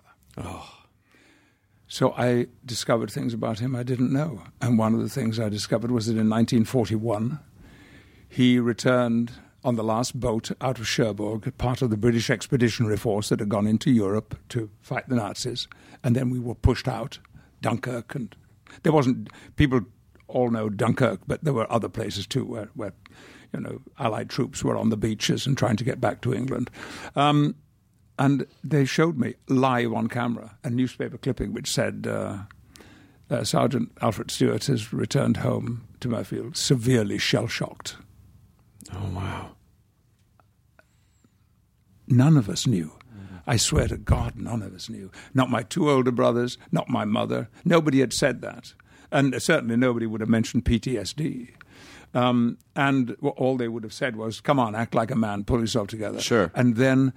E: So I discovered things about him I didn't know. And one of the things I discovered was that in 1941, he returned on the last boat out of Cherbourg, part of the British Expeditionary Force that had gone into Europe to fight the Nazis. And then we were pushed out, Dunkirk. And there wasn't, people all know Dunkirk, but there were other places too where, where you know, Allied troops were on the beaches and trying to get back to England. Um, and they showed me live on camera a newspaper clipping which said uh, uh, Sergeant Alfred Stewart has returned home to Mirfield severely shell shocked.
A: Oh wow.
E: None of us knew. I swear to God, none of us knew. Not my two older brothers, not my mother. Nobody had said that. And certainly nobody would have mentioned PTSD. Um, and all they would have said was, come on, act like a man, pull yourself together.
A: Sure.
E: And then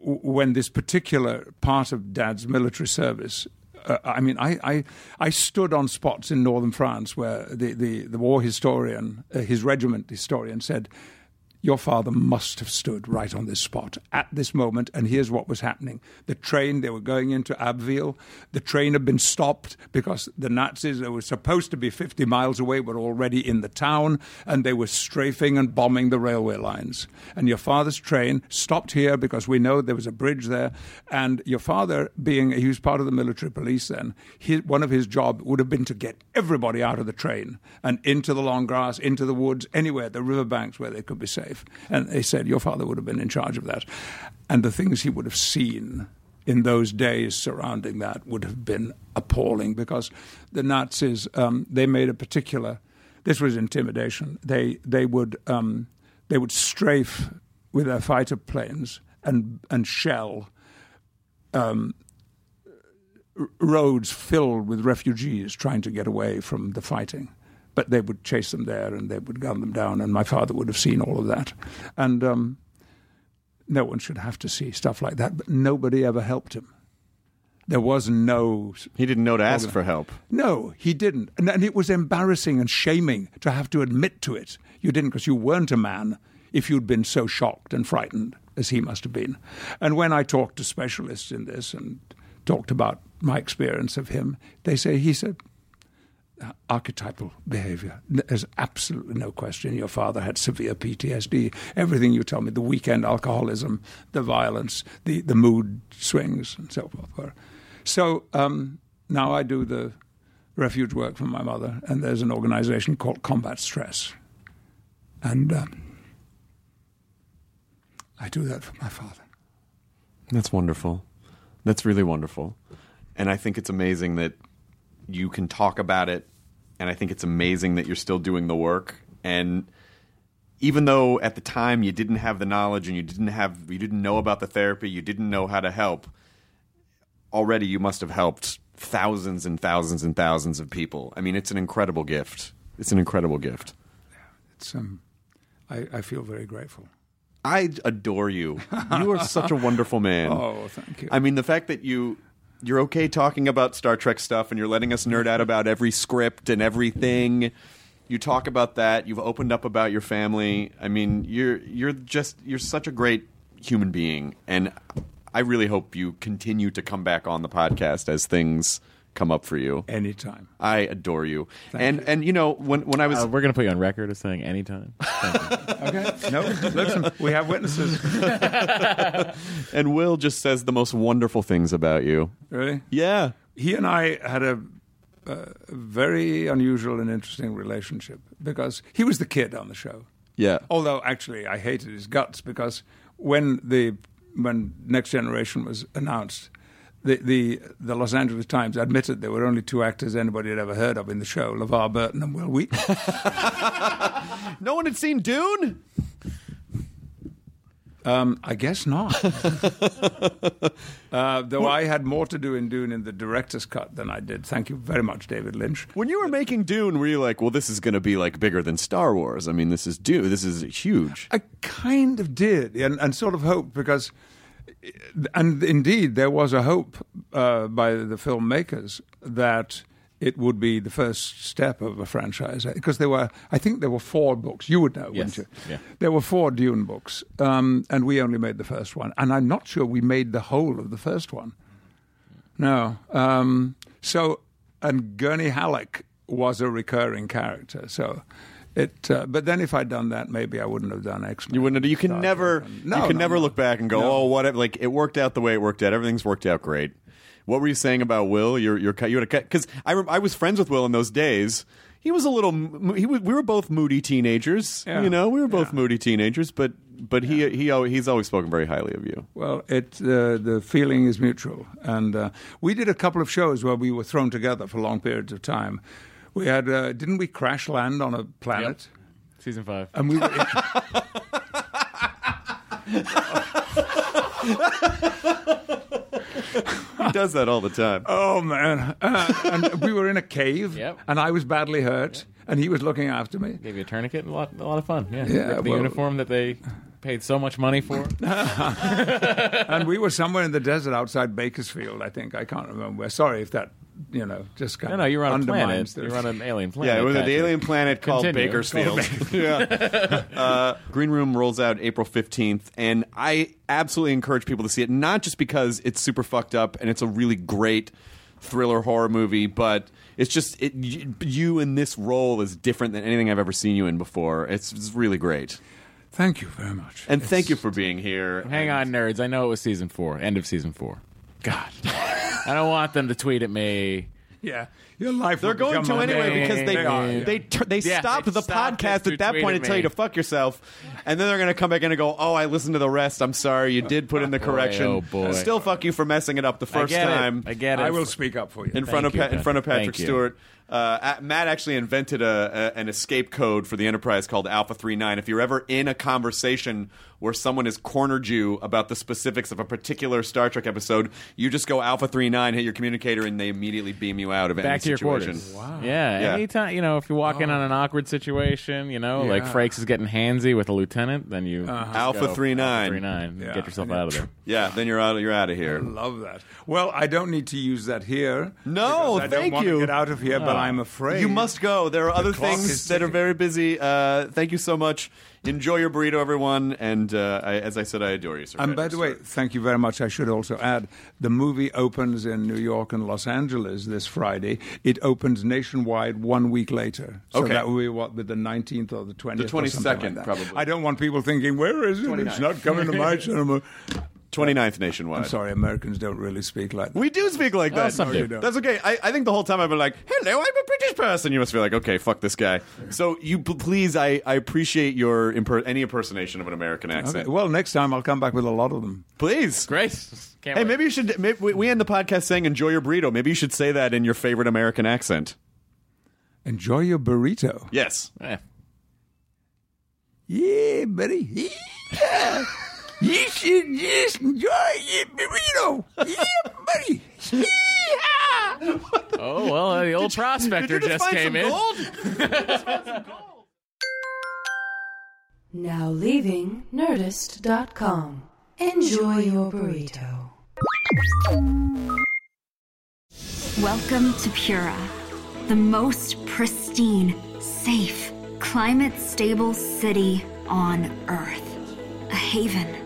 E: when this particular part of Dad's military service, uh, I mean, I, I, I stood on spots in northern France where the, the, the war historian, uh, his regiment historian, said, your father must have stood right on this spot at this moment, and here's what was happening. The train, they were going into Abbeville. The train had been stopped because the Nazis, that were supposed to be 50 miles away, were already in the town, and they were strafing and bombing the railway lines. And your father's train stopped here because we know there was a bridge there. And your father, being he was part of the military police then, one of his job would have been to get everybody out of the train and into the long grass, into the woods, anywhere, the riverbanks where they could be safe. And they said your father would have been in charge of that. And the things he would have seen in those days surrounding that would have been appalling because the Nazis, um, they made a particular, this was intimidation. They, they, would, um, they would strafe with their fighter planes and, and shell um, roads filled with refugees trying to get away from the fighting. But they would chase them there and they would gun them down, and my father would have seen all of that. And um, no one should have to see stuff like that, but nobody ever helped him. There was no.
A: He didn't know to ask for help.
E: No, he didn't. And, and it was embarrassing and shaming to have to admit to it. You didn't because you weren't a man if you'd been so shocked and frightened as he must have been. And when I talked to specialists in this and talked about my experience of him, they say, he said, archetypal behavior. There's absolutely no question your father had severe PTSD. Everything you tell me, the weekend alcoholism, the violence, the, the mood swings, and so forth. So um, now I do the refuge work for my mother, and there's an organization called Combat Stress. And um, I do that for my father.
A: That's wonderful. That's really wonderful. And I think it's amazing that you can talk about it. And I think it's amazing that you're still doing the work. And even though at the time you didn't have the knowledge and you didn't have you didn't know about the therapy, you didn't know how to help, already you must have helped thousands and thousands and thousands of people. I mean, it's an incredible gift. It's an incredible gift.
E: It's, um, I, I feel very grateful.
A: I adore you. You are such a wonderful man. [laughs]
E: Oh, thank you.
A: I mean, the fact that you you're okay talking about Star Trek stuff and you're letting us nerd out about every script and everything. You talk about that. You've opened up about your family. I mean, you're you're just you're such a great human being, and I really hope you continue to come back on the podcast as things come up for you.
E: Anytime.
A: I adore you, and and you know when when I was
F: Uh, we're going to put you on record as saying anytime. Thank you. [laughs]
E: Okay. No, listen, we have witnesses. [laughs]
A: and Wil just says the most wonderful things about you.
E: Really?
A: Yeah,
E: He and I had a, a very unusual and interesting relationship because he was the kid on the show.
A: yeah.
E: Although actually, I hated his guts because when the when Next Generation was announced, the the the Los Angeles Times admitted there were only two actors anybody had ever heard of in the show: LeVar Burton and Wil Wheaton. [laughs]
A: No one had seen Dune.
E: Um, I guess not. [laughs] uh, though I had more to do in Dune in the director's cut than I did. Thank you very much, David Lynch.
A: When you were making Dune, were you like, "Well, this is going to be like bigger than Star Wars"? I mean, this is Dune. This is huge.
E: I kind of did, and, and sort of hoped because, and indeed, there was a hope uh, by the filmmakers that it would be the first step of a franchise because there were, I think, there were four books. You would know,
F: Yes.
E: wouldn't you?
F: Yeah.
E: There were four Dune books, um, and we only made the first one. And I'm not sure we made the whole of the first one. No. Um, so, and Gurney Halleck was a recurring character. So, it. Uh, but then, if I'd done that, maybe I wouldn't have done X
A: You wouldn't. Have, You can never.
E: No,
A: you can
E: no,
A: never
E: no.
A: look back and go,
E: No.
A: "Oh, whatever." Like it worked out the way it worked out. Everything's worked out great. What were you saying about Wil? You're you're you had because I rem- I was friends with Wil in those days. He was a little. He was, we were both moody teenagers.
E: Yeah.
A: You know, we were both
E: Yeah.
A: moody teenagers. But but he he he's always spoken very highly of you.
E: Well, it uh, the feeling is mutual, and uh, we did a couple of shows where we were thrown together for long periods of time. We had, uh, didn't we crash land on a planet?
F: Season five.
E: And we were.
A: He does that all the time.
E: oh man! Uh, and we were in a cave,
F: Yep.
E: and I was badly hurt, and he was looking after me.
F: Gave you a tourniquet a lot, a lot of fun. Yeah,
E: Yeah,
F: the
E: well-
F: uniform that they paid so much money for. [laughs]
E: and we were somewhere in the desert outside Bakersfield, I think. I can't remember. Sorry if that, you know, just kind
F: no,
E: of
F: no, you were on a
E: undermines
F: planet.
E: the-
F: You were on an alien planet.
A: Yeah, it was the
F: Patrick.
A: alien planet called
F: Continue.
A: Bakersfield. [laughs] yeah. Uh, Green Room rolls out April 15th, and I absolutely encourage people to see it, not just because it's super fucked up and it's a really great thriller horror movie, but it's just it, you, you in this role is different than anything I've ever seen you in before. It's, it's really great.
E: Thank you very much.
A: And thank you for being here.
F: Hang on, nerds. I know it was season four. End of season four. God, I don't want them to tweet at me.
E: Yeah, your life.
A: They're
E: will
A: going to anyway
F: They-
A: because they
F: they are, yeah.
A: they tur- they
F: Yeah,
A: stopped
F: they
A: the
F: stopped it
A: podcast
F: to
A: at that point
F: at
A: and tell you
F: me.
A: to fuck yourself, and then they're going to come back in and go, "Oh, I listened to the rest. I'm sorry, you did put in the [laughs]
F: Boy,
A: correction.
F: oh, boy.
A: Still, fuck you for messing it up the
F: I
A: first
F: get
A: time."
F: It. I get it.
E: I will speak up for you.
A: in front of
F: Thank
A: Pa-
F: you,
A: in front of
F: Thank
A: Patrick
F: you.
A: Stewart. Uh, Matt actually invented a, a, an escape code for the Enterprise called Alpha 39. If you're ever in a conversation where someone has cornered you about the specifics of a particular Star Trek episode, you just go Alpha 39, hit your communicator, and they immediately beam you out of any
F: Back to your
A: situation.
F: quarters. Yeah,
A: Yeah.
F: anytime you know if you walk in on an awkward situation, you know, like
E: Yeah.
F: Frakes is getting handsy with a lieutenant, then you just
A: Alpha
F: go,
A: 39.
F: Alpha 39.
E: Yeah.
F: Get yourself out of there.
A: Yeah, then you're out. You're out of here.
E: Love that. Well, I don't need to use that here.
A: No,
E: I don't
A: thank
E: want
A: you.
E: to get out of here, but I'm afraid
A: You must go. There are other
E: clock
A: things that are
E: ticking.
A: very busy. Uh, thank you so much. Enjoy your burrito, everyone. And uh, I, as I said, I adore you, sir.
E: And by the way, thank you very much. I should also add the movie opens in New York and Los Angeles this Friday. It opens nationwide one week later. So
A: Okay.
E: that will be what, with the 19th or the 20th?
A: The
E: or something
A: 22nd,
E: like that.
A: probably.
E: I don't want people thinking, where is it? It's
A: 29th.
E: not coming to my [laughs] cinema.
A: 29th nationwide.
E: I'm sorry, Americans don't really speak like that.
A: We do speak like that.
F: some do.
A: That's okay. I, I think the whole time I've been like, "Hello, I'm a British person." You must be like, "Okay, fuck this guy." So you p- please, I, I appreciate your imper- any impersonation of an American accent.
E: Okay, well, next time I'll come back with a lot of them.
A: Please,
F: Great. Can't
A: Hey,
F: wait.
A: maybe you should. Maybe we- we end the podcast saying "Enjoy your burrito." Maybe you should say that in your favorite American accent.
E: Enjoy your burrito.
A: Yes.
F: Eh.
E: Yeah, buddy. Yeah. You should just enjoy your burrito. Yeah, buddy. Yeah.
F: Oh well, the old prospector
A: Did you
F: just
A: find
F: came
A: some
F: in.
A: gold? [laughs]
D: Now leaving Nerdist.com. Enjoy your burrito.
G: Welcome to Pura, the most pristine, safe, climate stable city on Earth. A haven